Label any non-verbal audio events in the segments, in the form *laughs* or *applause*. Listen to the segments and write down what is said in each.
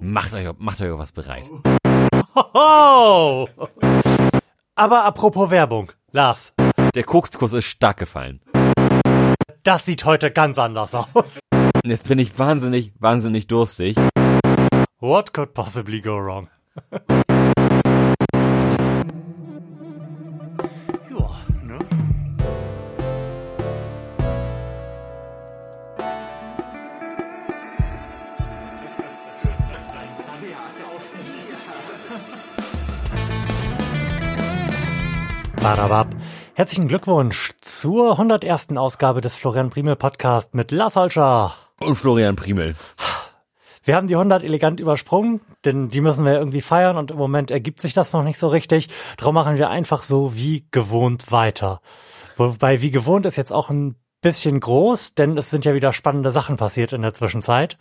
Macht euch, macht euch was bereit. Oh! Aber apropos Werbung, Lars, Der Kokskurs ist stark gefallen. das sieht heute ganz anders aus. Jetzt bin ich wahnsinnig, wahnsinnig durstig. What could possibly go wrong? Badabab. Herzlichen Glückwunsch zur 101. Ausgabe des Florian Primel Podcast mit Lars Holscher. Und Florian Primel. Wir haben die 100 elegant übersprungen, denn die müssen wir irgendwie feiern und im Moment ergibt sich das noch nicht so richtig. Darum machen wir einfach so wie gewohnt weiter. Wobei wie gewohnt ist jetzt auch ein bisschen groß, denn es sind ja wieder spannende Sachen passiert in der Zwischenzeit.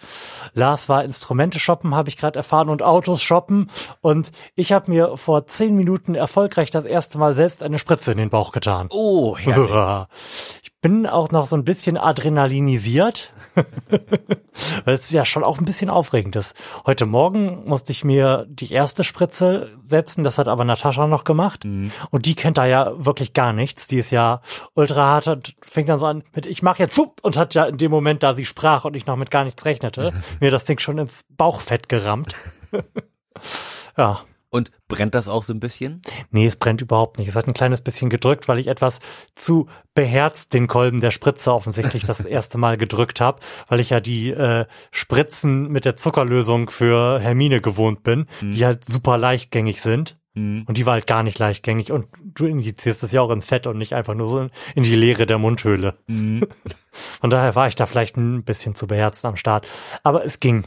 Lars war Instrumente shoppen, habe ich gerade erfahren, und Autos shoppen. Und ich habe mir vor zehn Minuten erfolgreich das erste Mal selbst eine Spritze in den Bauch getan. Oh, herrlich. *laughs* Bin auch noch so ein bisschen adrenalinisiert, *laughs* weil es ja schon auch ein bisschen aufregend ist. Heute Morgen musste ich mir die erste Spritze setzen, das hat aber Natascha noch gemacht. Und die kennt da ja wirklich gar nichts. Die ist ja ultra hart und fängt dann so an mit, ich mach jetzt fupp, und hat ja in dem Moment, da sie sprach und ich noch mit gar nichts rechnete, *laughs* mir das Ding schon ins Bauchfett gerammt. *laughs* ja. Und brennt das auch so ein bisschen? Nee, es brennt überhaupt nicht. Es hat ein kleines bisschen gedrückt, weil ich etwas zu beherzt den Kolben der Spritze offensichtlich das *laughs* erste Mal gedrückt habe, weil ich ja die äh, Spritzen mit der Zuckerlösung für Hermine gewohnt bin, die halt super leichtgängig sind. Und die war halt gar nicht leichtgängig. Und du injizierst das ja auch ins Fett und nicht einfach nur so in- die Leere der Mundhöhle. *laughs* Von daher war ich da vielleicht ein bisschen zu beherzt am Start. Aber es ging.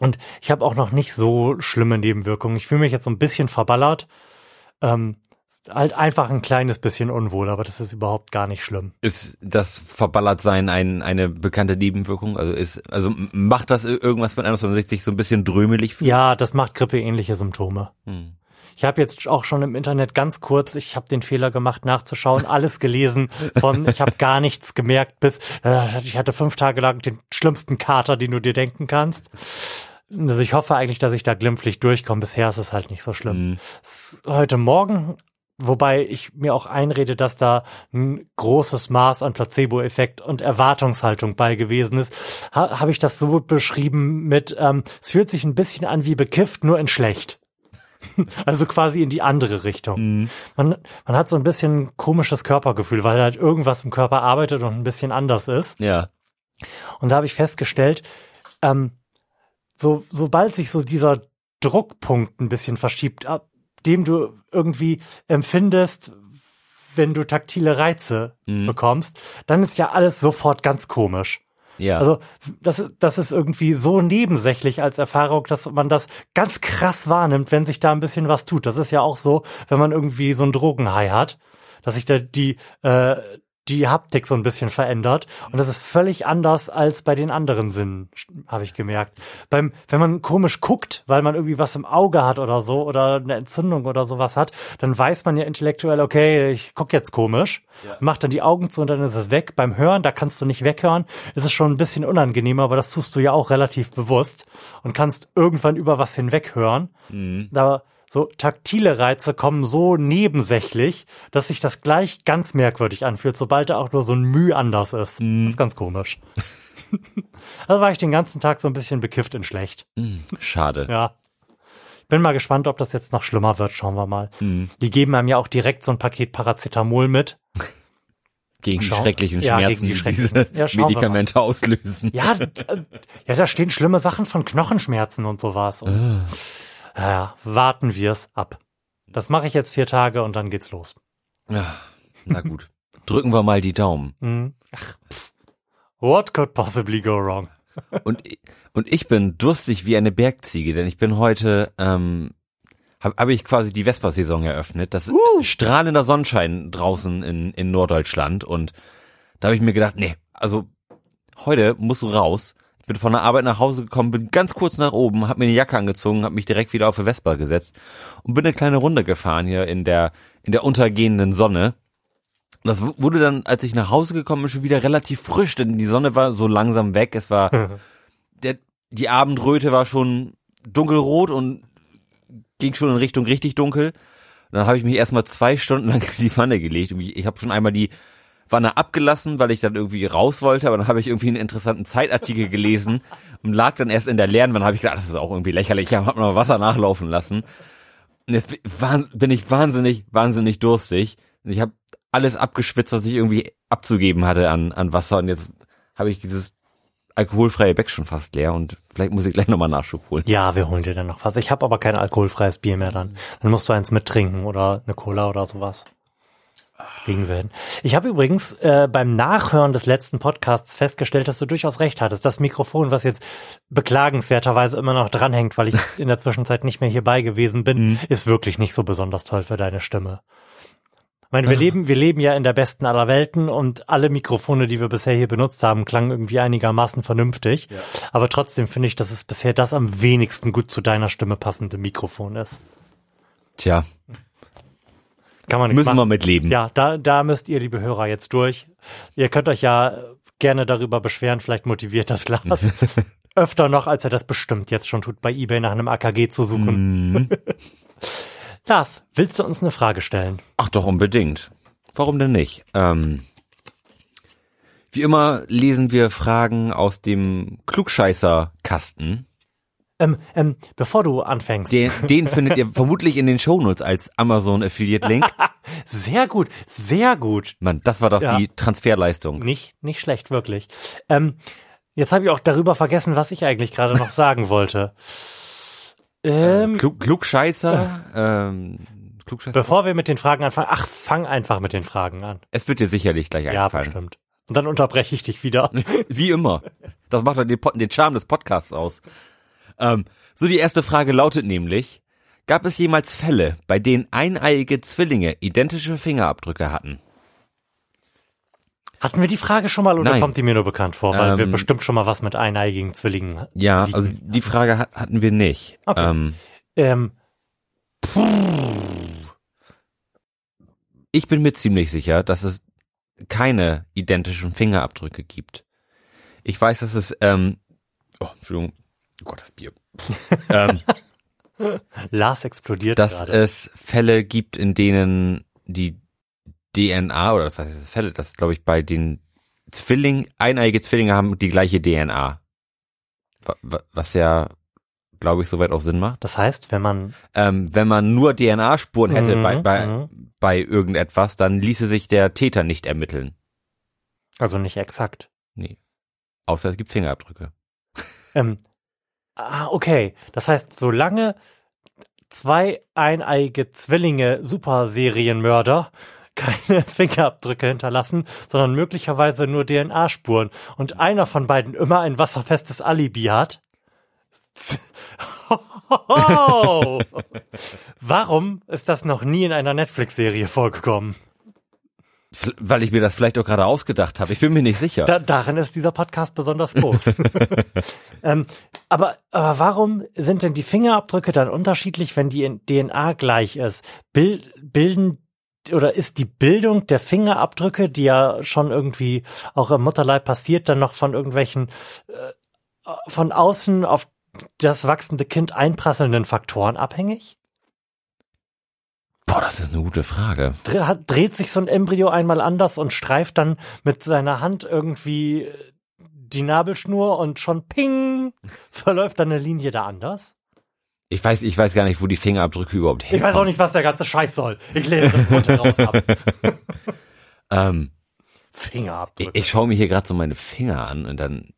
Und ich habe auch noch nicht so schlimme Nebenwirkungen. Ich fühle mich jetzt so ein bisschen verballert. Ähm, halt einfach ein kleines bisschen unwohl, aber das ist überhaupt gar nicht schlimm. Ist das Verballertsein ein, eine bekannte Nebenwirkung? Also ist, also macht das ir- irgendwas mit einem, dass man sich so ein bisschen drömelig fühlt? Ja, das macht grippeähnliche Symptome. Hm. Ich habe jetzt auch schon im Internet ganz kurz, ich habe den Fehler gemacht, nachzuschauen, alles gelesen von, ich habe gar nichts gemerkt, bis äh, ich hatte fünf Tage lang den schlimmsten Kater, den du dir denken kannst. Also ich hoffe eigentlich, dass ich da glimpflich durchkomme. Bisher ist es halt nicht so schlimm. Ist heute Morgen, wobei ich mir auch einrede, dass da ein großes Maß an Placebo-Effekt und Erwartungshaltung bei gewesen ist, ha, habe ich das so beschrieben mit, ähm, es fühlt sich ein bisschen an wie bekifft, nur in schlecht. *laughs* Also quasi in die andere Richtung. Man, man hat so ein bisschen komisches Körpergefühl, weil halt irgendwas im Körper arbeitet und ein bisschen anders ist. Ja. Und da habe ich festgestellt, ähm, so, sobald sich so dieser Druckpunkt ein bisschen verschiebt, ab dem du irgendwie empfindest, wenn du taktile Reize bekommst, dann ist ja alles sofort ganz komisch. Ja. Also das ist, das ist irgendwie so nebensächlich als Erfahrung, dass man das ganz krass wahrnimmt, wenn sich da ein bisschen was tut. Das ist ja auch so, wenn man irgendwie so ein Drogenhai hat, dass sich da die äh, die Haptik so ein bisschen verändert und das ist völlig anders als bei den anderen Sinnen, habe ich gemerkt. Beim wenn man komisch guckt, weil man irgendwie was im Auge hat oder so oder eine Entzündung oder sowas hat, dann weiß man ja intellektuell, okay, ich guck jetzt komisch, macht dann die Augen zu und dann ist es weg. Beim Hören, da kannst du nicht weghören, ist es schon ein bisschen unangenehmer, aber das tust du ja auch relativ bewusst und kannst irgendwann über was hinweg hören. Aber so taktile Reize kommen so nebensächlich, dass sich das gleich ganz merkwürdig anfühlt, sobald da auch nur so ein Mühe anders ist. Das ist ganz komisch. *laughs* also war ich den ganzen Tag so ein bisschen bekifft in schlecht. Schade. Ja. Ich bin mal gespannt, ob das jetzt noch schlimmer wird. Schauen wir mal. Die geben einem ja auch direkt so ein Paket Paracetamol mit. Gegen die Ja, Schmerzen, gegen die die schrecklichen- diese Ja, schauen wir Medikamente auslösen. Ja, äh, ja, da stehen schlimme Sachen von Knochenschmerzen und sowas. Und, ja, warten wir es ab. Das mache ich jetzt vier Tage und dann geht's los. Ja, na gut. Drücken wir mal die Daumen. Hm. Ach, pff. What could possibly go wrong? Und, und ich bin durstig wie eine Bergziege, denn ich bin heute, ähm, habe hab ich quasi die Vespa-Saison eröffnet. Das ist strahlender Sonnenschein draußen in, in Norddeutschland und da habe ich mir gedacht, nee, also heute musst du raus. Ich bin von der Arbeit nach Hause gekommen, bin ganz kurz nach oben, habe mir eine Jacke angezogen, habe mich direkt wieder auf die Vespa gesetzt und bin eine kleine Runde gefahren hier in der in der untergehenden Sonne. Und das wurde dann, als ich nach Hause gekommen bin, schon wieder relativ frisch, denn die Sonne war so langsam weg. Es war der die Abendröte war schon dunkelrot und ging schon in Richtung richtig dunkel. dann habe ich mich erstmal zwei Stunden lang in *laughs* die Wanne gelegt. Und ich, ich habe schon einmal die Wanne abgelassen, weil ich dann irgendwie raus wollte, aber dann habe ich irgendwie einen interessanten Zeitartikel gelesen und lag dann erst in der leeren Wanne, habe ich gedacht, das ist auch irgendwie lächerlich, ich habe mal Wasser nachlaufen lassen. Und jetzt bin ich wahnsinnig, wahnsinnig durstig. Ich habe alles abgeschwitzt, was ich irgendwie abzugeben hatte an, an Wasser und jetzt habe ich dieses alkoholfreie Beck schon fast leer und vielleicht muss ich gleich nochmal Nachschub holen. Ja, wir holen dir dann noch was. Ich habe aber kein alkoholfreies Bier mehr dann. Dann musst du eins mittrinken oder eine Cola oder sowas. Kriegen wir hin. Ich habe übrigens äh, beim Nachhören des letzten Podcasts festgestellt, dass du durchaus recht hattest. Das Mikrofon, was jetzt beklagenswerterweise immer noch dranhängt, weil ich *laughs* in der Zwischenzeit nicht mehr hierbei gewesen bin, mhm. ist wirklich nicht so besonders toll für deine Stimme. Ich meine, wir leben, wir leben ja in der besten aller Welten und alle Mikrofone, die wir bisher hier benutzt haben, klangen irgendwie einigermaßen vernünftig. Ja. Aber trotzdem finde ich, dass es bisher das am wenigsten gut zu deiner Stimme passende Mikrofon ist. Tja, kann man nicht Müssen machen. wir mitleben. Ja, da, da müsst ihr, liebe Hörer, jetzt durch. Ihr könnt euch ja gerne darüber beschweren, vielleicht motiviert das Glas. *laughs* Öfter noch, als er das bestimmt jetzt schon tut, bei eBay nach einem AKG zu suchen. Mm. *laughs* Lars, willst du uns eine Frage stellen? Ach doch, unbedingt. Warum denn nicht? Ähm, wie immer lesen wir Fragen aus dem Klugscheißer-Kasten. Ähm, ähm, bevor du anfängst. Den, den findet ihr vermutlich in den Shownotes als Amazon Affiliate Link. *laughs* sehr gut, sehr gut. Mann, das war doch ja. die Transferleistung. Nicht, nicht schlecht, wirklich. Ähm, jetzt habe ich auch darüber vergessen, was ich eigentlich gerade noch sagen wollte. *laughs* Ähm, Klug, Klugscheißer, ja. ähm, Klugscheißer. Bevor wir mit den Fragen anfangen, ach, fang einfach mit den Fragen an. Es wird dir sicherlich gleich einfallen. Ja, bestimmt. Und dann unterbreche ich dich wieder. *laughs* Wie immer. Das macht den, den Charme des Podcasts aus. Ähm, so die erste Frage lautet nämlich, gab es jemals Fälle, bei denen eineiige Zwillinge identische Fingerabdrücke hatten? Hatten wir die Frage schon mal oder Nein. kommt die mir nur bekannt vor? Weil ähm, wir bestimmt schon mal was mit eineigigen Zwillingen. Ja, liegen. also die Frage hatten wir nicht. Okay. Ähm, ähm, ich bin mir ziemlich sicher, dass es keine identischen Fingerabdrücke gibt. Ich weiß, dass es, ähm, oh, Entschuldigung, Oh Gott, das Bier. *laughs* ähm, Lars explodiert Dass gerade. es Fälle gibt, in denen die DNA oder was heißt das Fälle, das glaube ich bei den Zwilling, eineige Zwillinge haben die gleiche DNA. Was ja, glaube ich, soweit auch Sinn macht. Das heißt, wenn man ähm, wenn man nur DNA-Spuren hätte mhm, bei, bei, mhm. bei irgendetwas, dann ließe sich der Täter nicht ermitteln. Also nicht exakt. Nee. Außer es gibt Fingerabdrücke. Ähm, Ah, okay. Das heißt, solange zwei eineige Zwillinge Superserienmörder *laughs* keine Fingerabdrücke hinterlassen, sondern möglicherweise nur DNA-Spuren und einer von beiden immer ein wasserfestes Alibi hat. *laughs* *laughs* Warum ist das noch nie in einer Netflix-Serie vorgekommen? Weil ich mir das vielleicht auch gerade ausgedacht habe. Ich bin mir nicht sicher. Da, darin ist dieser Podcast besonders groß. *laughs* ähm, aber, aber warum sind denn die Fingerabdrücke dann unterschiedlich, wenn die DNA gleich ist? Bild, bilden oder ist die Bildung der Fingerabdrücke, die ja schon irgendwie auch im Mutterleib passiert, dann noch von irgendwelchen äh, von außen auf das wachsende Kind einprasselnden Faktoren abhängig? Boah, das ist eine gute Frage. Dreht sich so ein Embryo einmal anders und streift dann mit seiner Hand irgendwie die Nabelschnur und schon ping *laughs* verläuft dann eine Linie da anders? Ich weiß, ich weiß gar nicht, wo die Fingerabdrücke überhaupt herkommen. Ich weiß auch nicht, was der ganze Scheiß soll. Ich lehne das runter *laughs* raus ab. ähm, Fingerabdrücke. Ich, ich schaue mir hier gerade so meine Finger an und dann,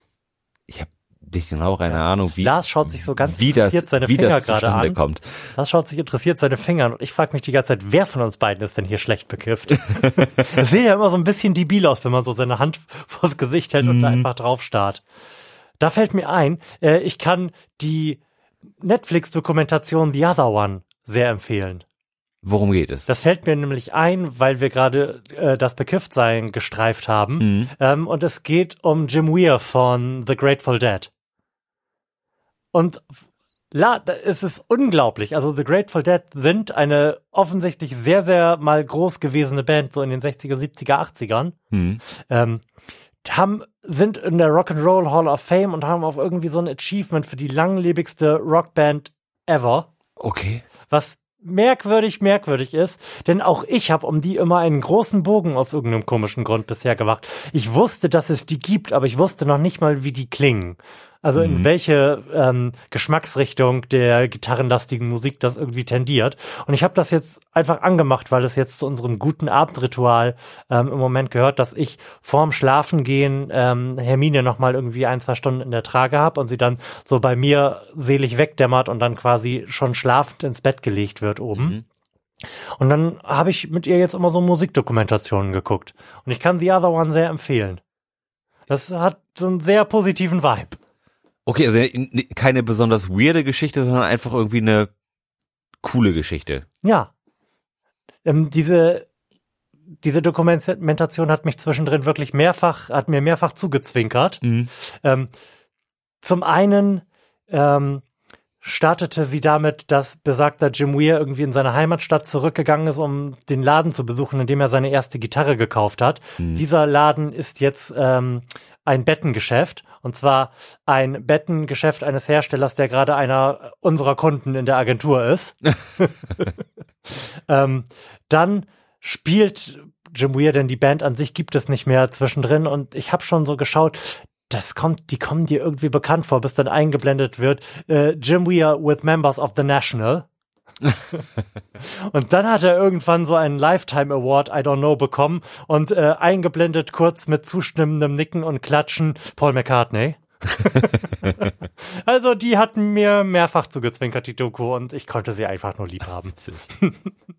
ich habe dich genau keine ja. Ahnung, wie Lars schaut sich so ganz interessiert das, seine Finger gerade an. Kommt. Lars schaut sich interessiert seine Finger an und ich frage mich die ganze Zeit, wer von uns beiden ist denn hier schlecht bekifft? *laughs* Es sieht ja immer so ein bisschen debil aus, wenn man so seine Hand *laughs* vors Gesicht hält und mm. da mhm. einfach drauf starrt. Da fällt mir ein, äh, ich kann die Netflix-Dokumentation The Other One sehr empfehlen. Worum geht es? Das fällt mir nämlich ein, weil wir gerade äh, das Bekifftsein gestreift haben. Mhm. Ähm, und es geht um Jim Weir von The Grateful Dead. Und la, es ist unglaublich. Also The Grateful Dead sind eine offensichtlich sehr, sehr mal groß gewesene Band, so in den 60er, 70er, 80ern. Mhm. Ähm, haben, sind in der Rock'n'Roll Hall of Fame und haben auch irgendwie so ein Achievement für die langlebigste Rockband ever. Okay. Was merkwürdig, merkwürdig ist, denn auch ich habe um die immer einen großen Bogen aus irgendeinem komischen Grund bisher gemacht. Ich wusste, dass es die gibt, aber ich wusste noch nicht mal, wie die klingen. Also in welche ähm, Geschmacksrichtung der gitarrenlastigen Musik das irgendwie tendiert. Und ich habe das jetzt einfach angemacht, weil es jetzt zu unserem guten Abendritual ähm, im Moment gehört, dass ich vorm Schlafengehen ähm, Hermine noch mal irgendwie ein, zwei Stunden in der Trage habe und sie dann so bei mir selig wegdämmert und dann quasi schon schlafend ins Bett gelegt wird oben. Und dann habe ich mit ihr jetzt immer so Musikdokumentationen geguckt. Und ich kann The Other One sehr empfehlen. Das hat so einen sehr positiven Vibe. Okay, also keine besonders weirde Geschichte, sondern einfach irgendwie eine coole Geschichte. Ja. Ähm, diese, diese Dokumentation hat mich zwischendrin wirklich mehrfach, hat mir mehrfach zugezwinkert. Ähm, zum einen ähm, startete sie damit, dass besagter Jim Weir irgendwie in seine Heimatstadt zurückgegangen ist, um den Laden zu besuchen, in dem er seine erste Gitarre gekauft hat. Dieser Laden ist jetzt ähm, ein Bettengeschäft. Und zwar ein Bettengeschäft eines Herstellers, der gerade einer unserer Kunden in der Agentur ist. *laughs* *laughs* ähm, dann spielt Jim Weir, denn die Band an sich gibt es nicht mehr zwischendrin. Und ich habe schon so geschaut, das kommt, die kommen dir irgendwie bekannt vor, bis dann eingeblendet wird. Äh, Jim Weir with members of the National. *laughs* und dann hat er irgendwann so einen Lifetime Award, I don't know, bekommen und äh, eingeblendet kurz mit zustimmendem Nicken und Klatschen Paul McCartney. *laughs* also die hatten mir mehrfach zugezwinkert, die Doku, und ich konnte sie einfach nur lieb haben. *laughs*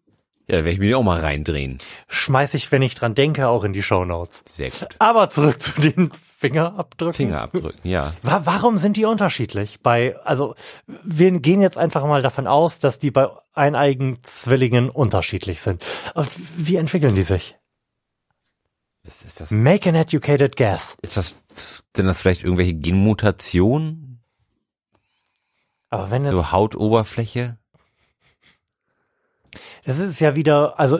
Ja, werde ich mir auch mal reindrehen. Schmeiß ich, wenn ich dran denke, auch in die Shownotes. Sehr gut. Aber zurück zu den Fingerabdrücken. Finger abdrücken, ja. Wa warum sind die unterschiedlich? Bei, also, wir gehen jetzt einfach mal davon aus, dass die bei eineigen Zwillingen unterschiedlich sind. Wie entwickeln die sich? Ist, ist, das, Make an educated guess. ist das, sind das vielleicht irgendwelche Genmutationen? Aber wenn So Hautoberfläche? Das ist ja wieder, also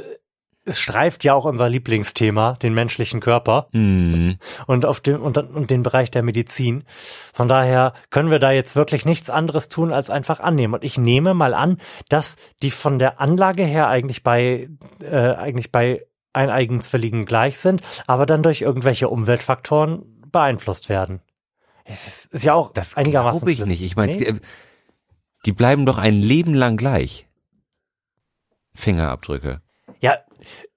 es streift ja auch unser Lieblingsthema, den menschlichen Körper Hm. und auf dem und, und den Bereich der Medizin. Von daher können wir da jetzt wirklich nichts anderes tun als einfach annehmen. Und ich nehme mal an, dass die von der Anlage her eigentlich bei äh, eigentlich bei eineigen Zwillingen gleich sind, aber dann durch irgendwelche Umweltfaktoren beeinflusst werden. Es ist, ist ja auch Das einigermaßen. glaube ich nicht. Ich meine, Nee? die, die bleiben doch ein Leben lang gleich. Fingerabdrücke. Ja,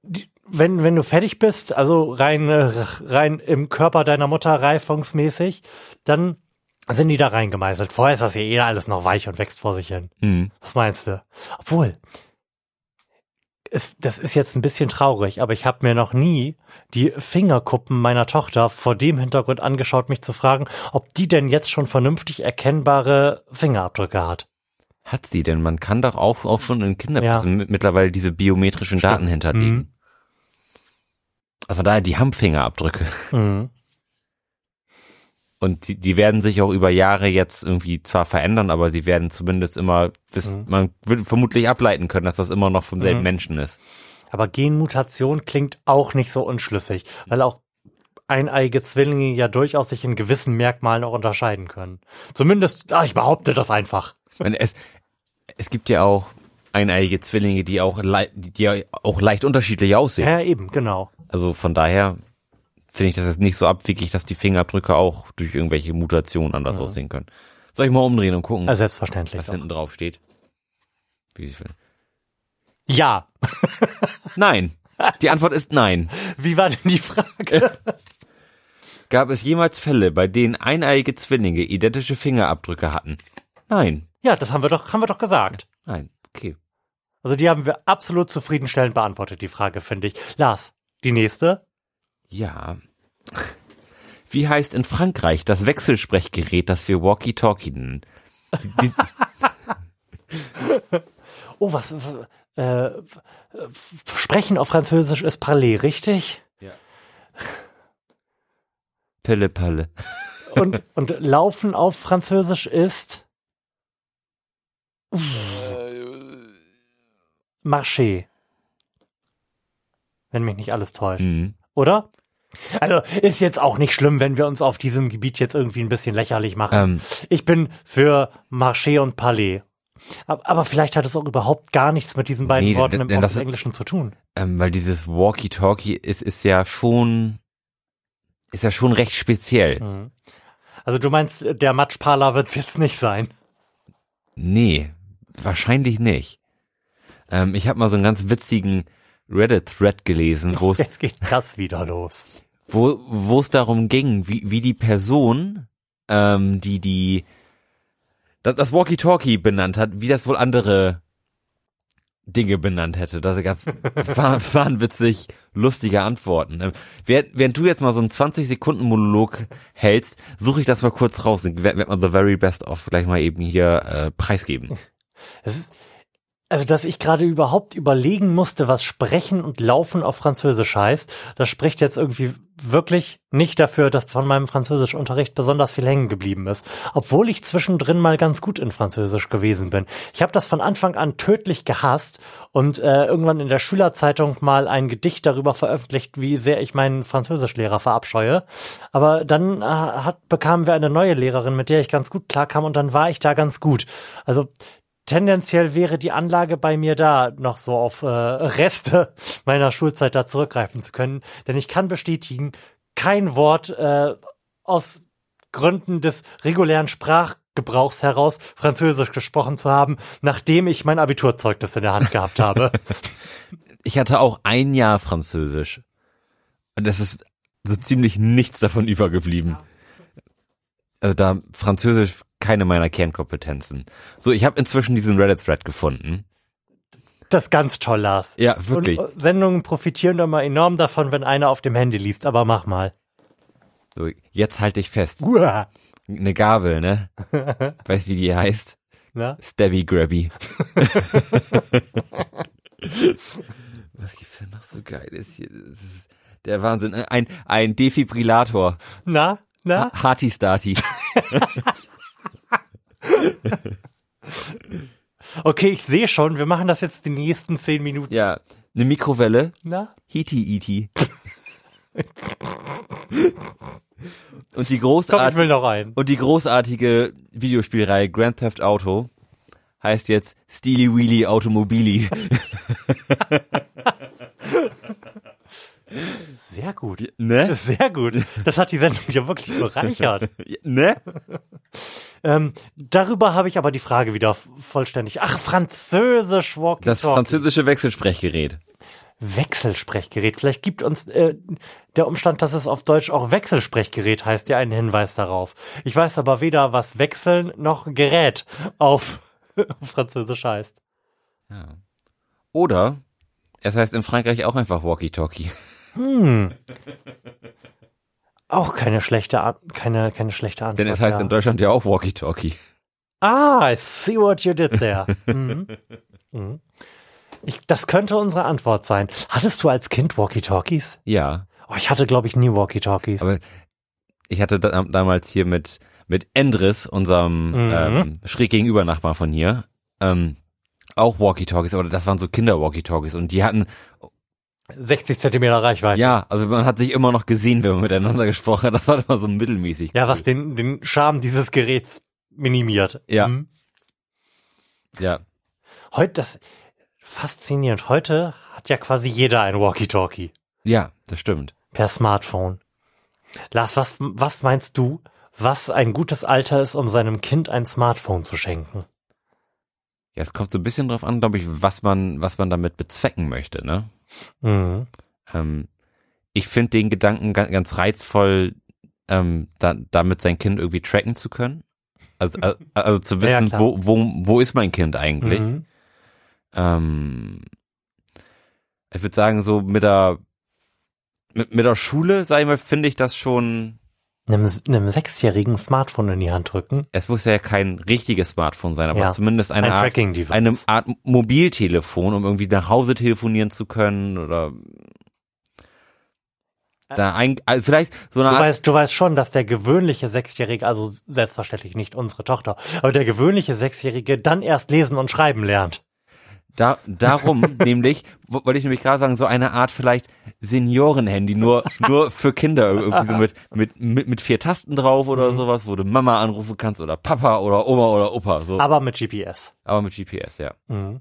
die, wenn, wenn du fertig bist, also rein, äh, rein im Körper deiner Mutter reifungsmäßig, dann sind die da reingemeißelt. Vorher ist das ja eh alles noch weich und wächst vor sich hin. Hm. Was meinst du? Obwohl, es, das ist jetzt ein bisschen traurig, aber ich habe mir noch nie die Fingerkuppen meiner Tochter vor dem Hintergrund angeschaut, mich zu fragen, ob die denn jetzt schon vernünftig erkennbare Fingerabdrücke hat. Hat sie denn? Man kann doch auch, auch schon in Kinderpässen Ja. mittlerweile diese biometrischen Daten hinterlegen. Mhm. Also von daher, die haben Fingerabdrücke. Mhm. Und die, die werden sich auch über Jahre jetzt irgendwie zwar verändern, aber sie werden zumindest immer, wissen, man wird vermutlich ableiten können, dass das immer noch vom selben Mhm. Menschen ist. Aber Genmutation klingt auch nicht so unschlüssig, weil auch eineige Zwillinge ja durchaus sich in gewissen Merkmalen auch unterscheiden können. Zumindest, ah, ich behaupte das einfach. Es, es gibt ja auch eineiige Zwillinge, die auch, die ja auch leicht unterschiedlich aussehen. Ja, eben, genau. Also von daher finde ich das jetzt nicht so abwegig, dass die Fingerabdrücke auch durch irgendwelche Mutationen anders aussehen können. Soll ich mal umdrehen und gucken, Also selbstverständlich. was Doch. hinten drauf steht? Wie sie- Ja. *laughs* Nein. Die Antwort ist nein. Wie war denn die Frage? Gab es jemals Fälle, bei denen eineige Zwillinge identische Fingerabdrücke hatten? Nein. Ja, das haben wir doch, haben wir doch gesagt. Nein. Okay. Also die haben wir absolut zufriedenstellend beantwortet, die Frage, finde ich. Lars, die nächste? Ja. *laughs* Wie heißt in Frankreich das Wechselsprechgerät, das wir Walkie-Talkie nennen? *laughs* Oh, was, was äh, Sprechen auf Französisch ist parler, richtig? Pille Palle. Und, und Laufen auf Französisch ist Marché. Wenn mich nicht alles täuscht. Mhm. Oder? Also ist jetzt auch nicht schlimm, wenn wir uns auf diesem Gebiet jetzt irgendwie ein bisschen lächerlich machen. Ähm, ich bin für Marché und Palais. Aber, vielleicht hat es auch überhaupt gar nichts mit diesen beiden Nee, Worten im ist- Englischen zu tun. ähm, weil dieses Walkie-Talkie ist, ist ja schon, ist ja schon recht speziell. Mhm. Also du meinst, der Matschparler wird es jetzt nicht sein. Nee, wahrscheinlich nicht. Ähm, ich habe mal so einen ganz witzigen Reddit-Thread gelesen, wo es Jetzt geht das wieder los. wo wo es darum ging, wie wie die Person, ähm, die die das, das Walkie-Talkie benannt hat, wie das wohl andere Dinge benannt hätte. Das gab *laughs* war, waren witzig lustige Antworten. Ähm, während, während du jetzt mal so einen 20 Sekunden Monolog hältst, suche ich das mal kurz raus und werde werd mal the very best of gleich mal eben hier äh, preisgeben. Es ist, also, dass ich gerade überhaupt überlegen musste, was Sprechen und Laufen auf Französisch heißt, das spricht jetzt irgendwie wirklich nicht dafür, dass von meinem Französischunterricht besonders viel hängen geblieben ist. Obwohl ich zwischendrin mal ganz gut in Französisch gewesen bin. Ich habe das von Anfang an tödlich gehasst und äh, irgendwann in der Schülerzeitung mal ein Gedicht darüber veröffentlicht, wie sehr ich meinen Französischlehrer verabscheue. Aber dann äh, hat, bekamen wir eine neue Lehrerin, mit der ich ganz gut klarkam und dann war ich da ganz gut. Also tendenziell wäre die Anlage bei mir da, noch so auf äh, Reste *laughs* meiner Schulzeit da zurückgreifen zu können. Denn ich kann bestätigen, kein Wort äh, aus Gründen des regulären Sprachgebrauchs heraus Französisch gesprochen zu haben, nachdem ich mein Abiturzeugnis in der Hand gehabt habe. *laughs* Ich hatte auch ein Jahr Französisch. Und es ist so ziemlich nichts davon übergeblieben. Also da Französisch keine meiner Kernkompetenzen. So, ich habe inzwischen diesen Reddit-Thread gefunden. Das ist ganz toll, Lars. Ja, wirklich. Und äh, Sendungen profitieren immer enorm davon, wenn einer auf dem Handy liest, aber mach mal. So, jetzt halte ich fest. Uah. Eine Gabel, ne? *laughs* Weißt wie die heißt? Na? Stabby Grabby. *laughs* Was gibt's denn noch so geiles hier? Das ist der Wahnsinn. Ein, ein Defibrillator. Na? Na? Hearty Starty. *laughs* Okay, ich sehe schon, wir machen das jetzt die nächsten zehn Minuten. Ja, eine Mikrowelle. Na? Hiti Iti. *laughs* Und die Komm, großartige ein. und die großartige Videospielreihe Grand Theft Auto heißt jetzt Steely Wheelie Automobili. *laughs* Sehr gut. ne? Sehr gut. Das hat die Sendung ja wirklich bereichert. Ne? ähm, darüber habe ich aber die Frage wieder vollständig. Ach, Französisch Walkie Das französische Wechselsprechgerät. Wechselsprechgerät. Vielleicht gibt uns äh, der Umstand, dass es auf Deutsch auch Wechselsprechgerät heißt, ja einen Hinweis darauf. Ich weiß aber weder, was Wechseln noch Gerät auf, auf *laughs* Französisch heißt. Ja. Oder es heißt in Frankreich auch einfach Walkie-Talkie. Hm. *laughs* Auch keine schlechte, An keine, keine schlechte Antwort. Denn es heißt ja. in Deutschland ja auch Walkie-Talkie. Ah, I see what you did there. *laughs* mhm. Mhm. Ich, das könnte unsere Antwort sein. Hattest du als Kind Walkie-Talkies? Ja. Oh, ich hatte, glaube ich, nie Walkie-Talkies. Aber ich hatte da, damals hier mit, mit Endris, unserem Mhm. ähm, schräg gegenüber Nachbar von hier, ähm, auch Walkie-Talkies, aber das waren so Kinder-Walkie-Talkies und die hatten, 60 Zentimeter Reichweite. ja, also man hat sich immer noch gesehen, wenn man miteinander gesprochen hat, das war immer so mittelmäßig. Ja, was den, den Charme dieses Geräts minimiert. Ja. Mhm. Ja, Heute, das, faszinierend. Heute hat ja quasi jeder ein Walkie-Talkie. ja, das stimmt. Per Smartphone. Lars, was, was meinst du, was ein gutes Alter ist, um seinem Kind ein Smartphone zu schenken? Ja, es kommt so ein bisschen drauf an, glaube ich, was man, was man damit bezwecken möchte, ne? Mhm. Ähm, ich finde den Gedanken ganz, ganz reizvoll, ähm, da, damit sein Kind irgendwie tracken zu können. Also, also, *laughs* also zu Ja, wissen, klar. wo, wo, wo ist mein Kind eigentlich? Mhm. Ähm, ich würde sagen, so mit der, mit, mit der Schule, sag ich mal, finde ich das schon, einem, einem Sechsjährigen Smartphone in die Hand drücken. es muss ja kein richtiges Smartphone sein, aber Ja, zumindest eine ein Art, eine Art Mobiltelefon, um irgendwie nach Hause telefonieren zu können oder da ein, also vielleicht so eine Du Art, weißt, du weißt schon, dass der gewöhnliche Sechsjährige, also selbstverständlich nicht unsere Tochter, aber der gewöhnliche Sechsjährige dann erst lesen und schreiben lernt. Da, darum *laughs* nämlich, wo- wollte ich nämlich gerade sagen, so eine Art vielleicht Seniorenhandy, nur, nur für Kinder, irgendwie so mit, mit, mit, mit vier Tasten drauf Mhm. oder sowas, wo du Mama anrufen kannst oder Papa oder Oma oder Opa, so. Aber mit GPS. Aber mit GPS, ja. Mhm.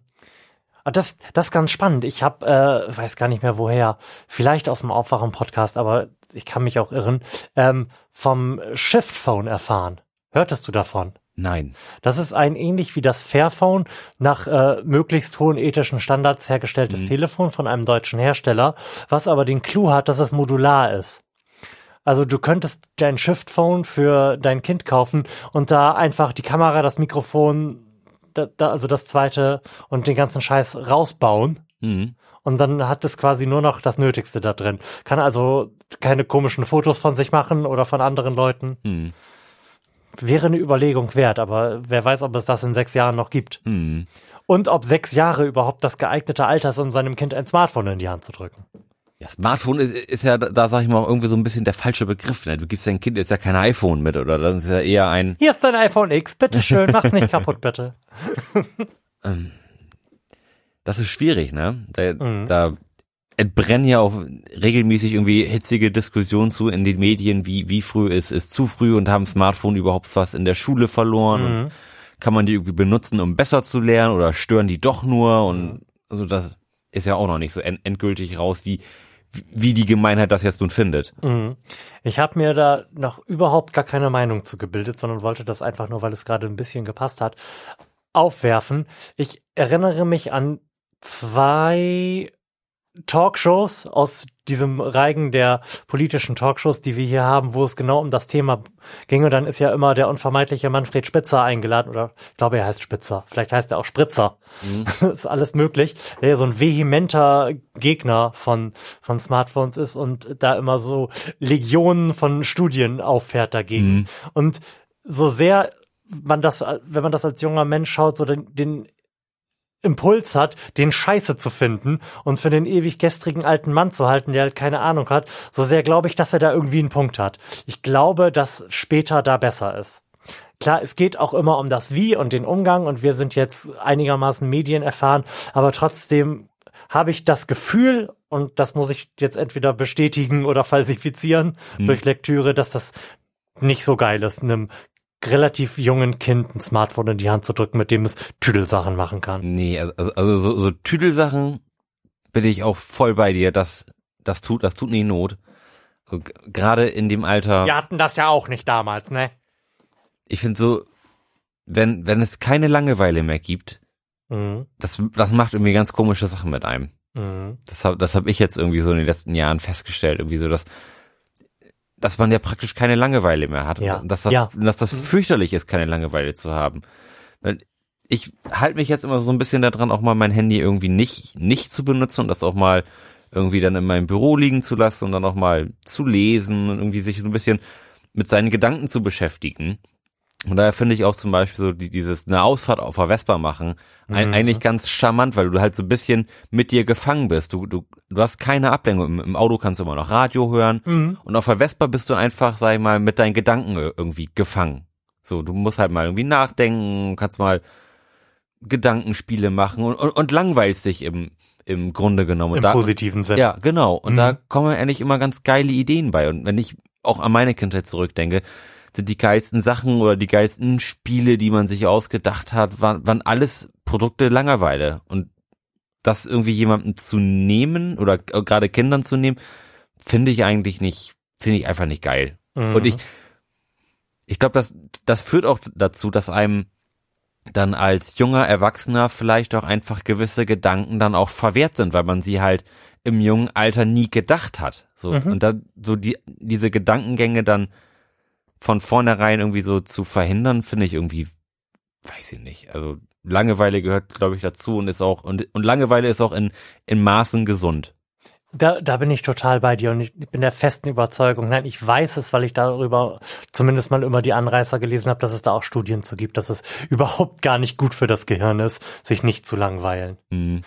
Ah, Das, das ist ganz spannend. Ich habe, äh, weiß gar nicht mehr woher, vielleicht aus dem Aufwachen-Podcast, aber ich kann mich auch irren, ähm, vom Shift-Phone erfahren. Hörtest du davon? Nein. Das ist ein ähnlich wie das Fairphone nach äh, möglichst hohen ethischen Standards hergestelltes Telefon von einem deutschen Hersteller, was aber den Clou hat, dass es modular ist. Also du könntest dein Shift-Phone für dein Kind kaufen und da einfach die Kamera, das Mikrofon, da, da, also das zweite und den ganzen Scheiß rausbauen. Mhm. Und dann hat es quasi nur noch das Nötigste da drin. Kann also keine komischen Fotos von sich machen oder von anderen Leuten. Mhm. Wäre eine Überlegung wert, aber wer weiß, ob es das in sechs Jahren noch gibt. Mhm. Und ob sechs Jahre überhaupt das geeignete Alter ist, um seinem Kind ein Smartphone in die Hand zu drücken. Ja, Smartphone ist, ist ja, da sag ich mal, irgendwie so ein bisschen der falsche Begriff. Ne? Du gibst dein Kind jetzt ja kein iPhone mit, oder? Das ist ja eher ein, Hier ist dein iPhone X, bitteschön, *laughs* mach's nicht kaputt, bitte. das ist schwierig, ne? Da, Mhm. da entbrennen ja auch regelmäßig irgendwie hitzige Diskussionen zu in den Medien, wie, wie früh ist, ist zu früh und haben Smartphone überhaupt was in der Schule verloren Mhm. kann man die irgendwie benutzen, um besser zu lernen oder stören die doch nur und also das ist ja auch noch nicht so end endgültig raus, wie, wie die Gemeinheit das jetzt nun findet. Mhm. Ich habe mir da noch überhaupt gar keine Meinung zu gebildet, sondern wollte das einfach nur, weil es gerade ein bisschen gepasst hat, aufwerfen. Ich erinnere mich an zwei Talkshows aus diesem Reigen der politischen Talkshows, die wir hier haben, wo es genau um das Thema ging. Und dann ist ja immer der unvermeidliche Manfred Spitzer eingeladen, oder ich glaube, er heißt Spitzer. Vielleicht heißt er auch Spritzer. *laughs* ist alles möglich. Der ja so ein vehementer Gegner von, von Smartphones ist und da immer so Legionen von Studien auffährt dagegen. Und so sehr man das, wenn man das als junger Mensch schaut, so den, den Impuls hat, den Scheiße zu finden und für den ewig gestrigen alten Mann zu halten, der halt keine Ahnung hat, so sehr glaube ich, dass er da irgendwie einen Punkt hat. Ich glaube, dass später da besser ist. Klar, es geht auch immer um das Wie und den Umgang und wir sind jetzt einigermaßen Medien erfahren, aber trotzdem habe ich das Gefühl, und das muss ich jetzt entweder bestätigen oder falsifizieren durch Lektüre, dass das nicht so geil ist, einem relativ jungen Kind ein Smartphone in die Hand zu drücken, mit dem es Tüdelsachen machen kann. Nee, also, also- also so, so Tüdelsachen bin ich auch voll bei dir. Das, das tut, das tut nie Not. So, Gerade in dem Alter. Wir hatten das ja auch nicht damals, ne? Ich finde so, wenn, wenn es keine Langeweile mehr gibt, Mhm. das, das macht irgendwie ganz komische Sachen mit einem. Mhm. Das habe das hab ich jetzt irgendwie so in den letzten Jahren festgestellt. Irgendwie so, dass, dass man ja praktisch keine Langeweile mehr hat. Ja. Und dass das, Ja. dass das fürchterlich ist, keine Langeweile zu haben. Ich halte mich jetzt immer so ein bisschen daran, auch mal mein Handy irgendwie nicht, nicht zu benutzen und das auch mal irgendwie dann in meinem Büro liegen zu lassen und dann auch mal zu lesen und irgendwie sich so ein bisschen mit seinen Gedanken zu beschäftigen. Und daher finde ich auch zum Beispiel so die, dieses eine Ausfahrt auf der Vespa machen ein, Mhm. eigentlich ganz charmant, weil du halt so ein bisschen mit dir gefangen bist. Du, du, du hast keine Ablenkung. Im, Im Auto kannst du immer noch Radio hören Mhm. und auf der Vespa bist du einfach, sag ich mal, mit deinen Gedanken ir- irgendwie gefangen. So, du musst halt mal irgendwie nachdenken, kannst mal Gedankenspiele machen und, und, und langweilst dich im, im Grunde genommen. Im da, positiven Sinne. ja, genau. Und Mhm. da kommen eigentlich immer ganz geile Ideen bei. Und wenn ich auch an meine Kindheit zurückdenke, sind die geilsten Sachen oder die geilsten Spiele, die man sich ausgedacht hat, waren, waren alles Produkte Langeweile. Und das irgendwie jemandem zu nehmen oder gerade Kindern zu nehmen, finde ich eigentlich nicht, finde ich einfach nicht geil. Mhm. Und ich, ich glaube, das, das führt auch dazu, dass einem dann als junger Erwachsener vielleicht auch einfach gewisse Gedanken dann auch verwehrt sind, weil man sie halt im jungen Alter nie gedacht hat. So, Mhm. und da so die, diese Gedankengänge dann von vornherein irgendwie so zu verhindern, finde ich irgendwie, weiß ich nicht. Also Langeweile gehört, glaube ich, dazu und ist auch, und, und Langeweile ist auch in, in Maßen gesund. Da, da bin ich total bei dir und ich bin der festen Überzeugung. Nein, ich weiß es, weil ich darüber zumindest mal immer die Anreißer gelesen habe, dass es da auch Studien zu gibt, dass es überhaupt gar nicht gut für das Gehirn ist, sich nicht zu langweilen. Mhm.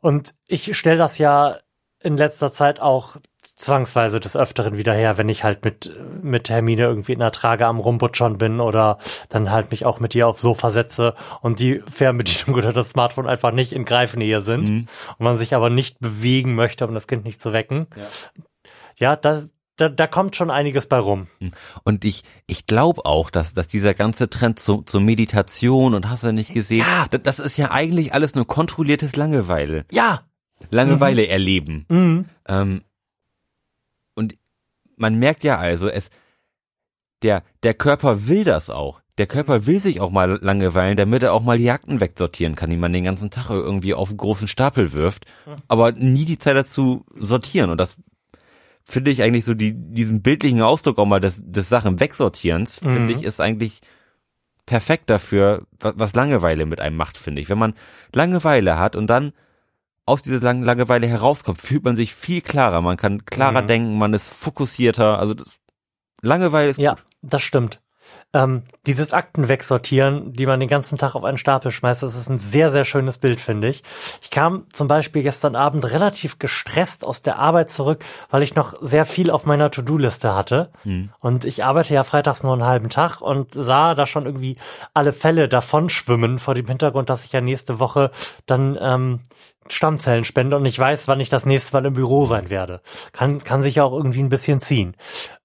Und ich stelle das ja in letzter Zeit auch zwangsweise des Öfteren wieder her, wenn ich halt mit, mit Hermine irgendwie in der Trage am Rumbutschern bin oder dann halt mich auch mit ihr aufs Sofa setze und die Fernbedienung *laughs* oder das Smartphone einfach nicht in Greifnähe sind Mhm. und man sich aber nicht bewegen möchte, um das Kind nicht zu wecken. Ja, das, da, da kommt schon einiges bei rum. Und ich, ich glaube auch, dass, dass dieser ganze Trend zu, zur Meditation und hast du nicht gesehen, Ja. das, das ist ja eigentlich alles nur kontrolliertes Langeweile. Ja, Langeweile erleben. mhm. Ähm, man merkt ja also, es, der, der Körper will das auch. Der Körper will sich auch mal langeweilen, damit er auch mal die Akten wegsortieren kann, die man den ganzen Tag irgendwie auf einen großen Stapel wirft, aber nie die Zeit dazu sortieren. Und das finde ich eigentlich so die, diesen bildlichen Ausdruck auch mal des, des Sachen wegsortierens, finde ich, ist eigentlich perfekt dafür, wa- was Langeweile mit einem macht, finde ich. Wenn man Langeweile hat und dann aus dieser Lang Langeweile herauskommt, fühlt man sich viel klarer. Man kann klarer Mhm. denken, man ist fokussierter. Also das, Langeweile ist Ja, gut. das stimmt. Ähm, dieses Akten wegsortieren, die man den ganzen Tag auf einen Stapel schmeißt, das ist ein sehr, sehr schönes Bild, finde ich. Ich kam zum Beispiel gestern Abend relativ gestresst aus der Arbeit zurück, weil ich noch sehr viel auf meiner To-Do-Liste hatte. Und ich arbeite ja freitags nur einen halben Tag und sah da schon irgendwie alle Fälle davon schwimmen vor dem Hintergrund, dass ich ja nächste Woche dann ähm, Stammzellen spende und ich weiß, wann ich das nächste Mal im Büro sein werde. Kann, kann sich ja auch irgendwie ein bisschen ziehen.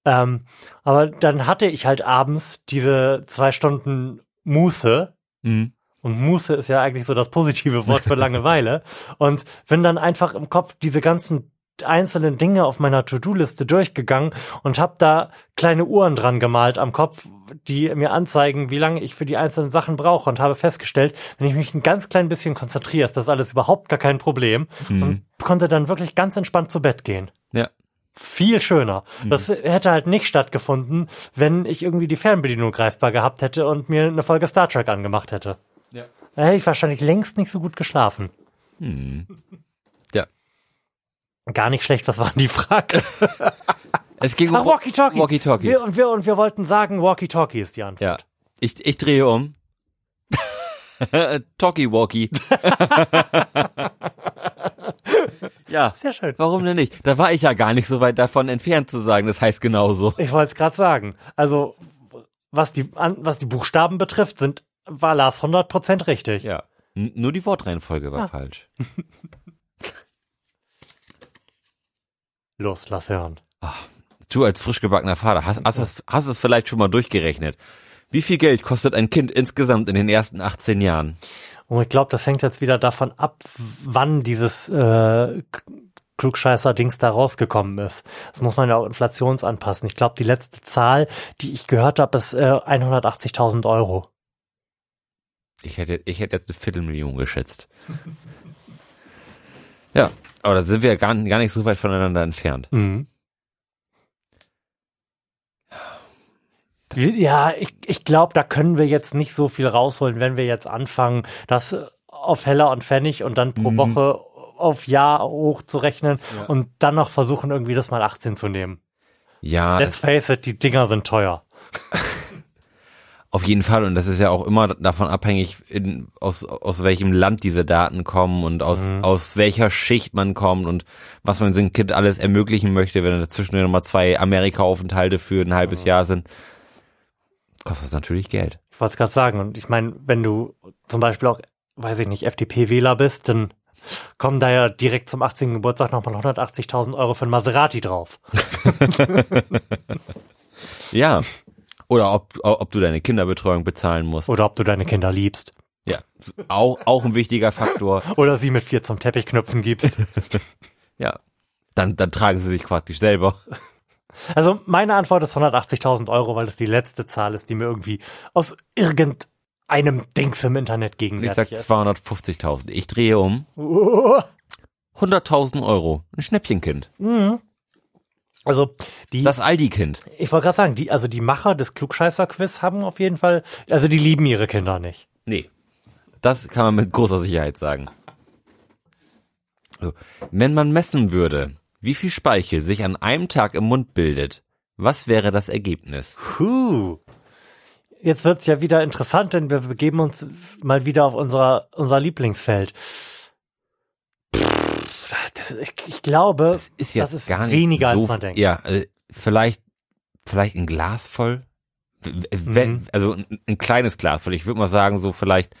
Ähm, aber dann hatte ich halt abends diese zwei Stunden Muße. Mhm. Und Muße ist ja eigentlich so das positive Wort für *laughs* Langeweile. Und bin dann einfach im Kopf diese ganzen einzelnen Dinge auf meiner To-Do-Liste durchgegangen und habe da kleine Uhren dran gemalt am Kopf, die mir anzeigen, wie lange ich für die einzelnen Sachen brauche und habe festgestellt, wenn ich mich ein ganz klein bisschen konzentriere, ist das alles überhaupt gar kein Problem und konnte dann wirklich ganz entspannt zu Bett gehen Ja. viel schöner. Das hätte halt nicht stattgefunden, wenn ich irgendwie die Fernbedienung greifbar gehabt hätte und mir eine Folge Star Trek angemacht hätte. Ja. Da hätte ich wahrscheinlich längst nicht so gut geschlafen. Ja. Gar nicht schlecht, was war denn die Frage? *laughs* Es ging um Walkie-Talkie. Walkie-Talkie. Wir, und, wir, und wir wollten sagen, Walkie-Talkie ist die Antwort. Ja. Ich, ich drehe um. *laughs* Talkie Walkie. *laughs* ja. Sehr schön. Warum denn nicht? Da war ich ja gar nicht so weit davon entfernt zu sagen, das heißt genauso. Ich wollte es gerade sagen. Also, was die, an, was die Buchstaben betrifft, sind, war Lars 100% richtig. Ja. N nur die Wortreihenfolge war Ah. falsch. Los, lass hören. Du als frisch gebackener Vater, hast, hast, es- hast es vielleicht schon mal durchgerechnet. Wie viel Geld kostet ein Kind insgesamt in den ersten 18 Jahren? Und ich glaube, das hängt jetzt wieder davon ab, wann dieses äh, Klugscheißer-Dings da rausgekommen ist. Das muss man ja auch inflationsanpassen. Ich glaube, die letzte Zahl, die ich gehört habe, ist äh, 180.000 Euro. Ich hätte, ich hätte jetzt eine Viertelmillion geschätzt. ja, aber da sind wir ja gar, gar nicht so weit voneinander entfernt. Mhm. Ja, ich, ich glaube, da können wir jetzt nicht so viel rausholen, wenn wir jetzt anfangen, das auf Heller und Pfennig und dann pro Woche auf Jahr hochzurechnen und dann noch versuchen, irgendwie das mal 18 zu nehmen. Ja, Let's face it, die Dinger sind teuer. *laughs* Auf jeden Fall, und das ist ja auch immer davon abhängig, in, aus, aus welchem Land diese Daten kommen und aus, aus welcher Schicht man kommt und was man so ein Kind alles ermöglichen möchte, wenn dazwischen nochmal zwei Amerika-Aufenthalte für ein halbes Jahr sind. Kostet das natürlich Geld. Ich wollte es gerade sagen. Und ich meine, wenn du zum Beispiel auch, weiß ich nicht, FDP-Wähler bist, dann kommen da ja direkt zum 18. Geburtstag nochmal 180.000 Euro für ein Maserati drauf. *laughs* Ja. Oder ob, ob du deine Kinderbetreuung bezahlen musst. Oder ob du deine Kinder liebst. Ja. Auch, auch ein wichtiger Faktor. *laughs* Oder sie mit vier zum Teppichknüpfen gibst. *laughs* Ja. Dann, dann tragen sie sich praktisch selber. *laughs* Also meine Antwort ist 180.000 Euro, weil das die letzte Zahl ist, die mir irgendwie aus irgendeinem Dings im Internet Ich sag gegenwärtig ist. 250.000. Ich drehe um. Uh, 100.000 Euro. Ein Schnäppchenkind. Also die, Das Aldi-Kind. ich wollte gerade sagen, die, also die Macher des Klugscheißer-Quiz haben auf jeden Fall, also die lieben ihre Kinder nicht. Nee. Das kann man mit großer Sicherheit sagen. So. Wenn man messen würde, wie viel Speichel sich an einem Tag im Mund bildet, was wäre das Ergebnis? Puh. Jetzt wird's ja wieder interessant, denn wir begeben uns mal wieder auf unser, unser Lieblingsfeld. Das, ich, ich glaube, Es ist ja das ist gar nicht weniger, so, als man denkt. Ja, äh, vielleicht, vielleicht ein Glas voll. Wenn- Mhm. Also ein, ein kleines Glas voll. Ich würde mal sagen, so vielleicht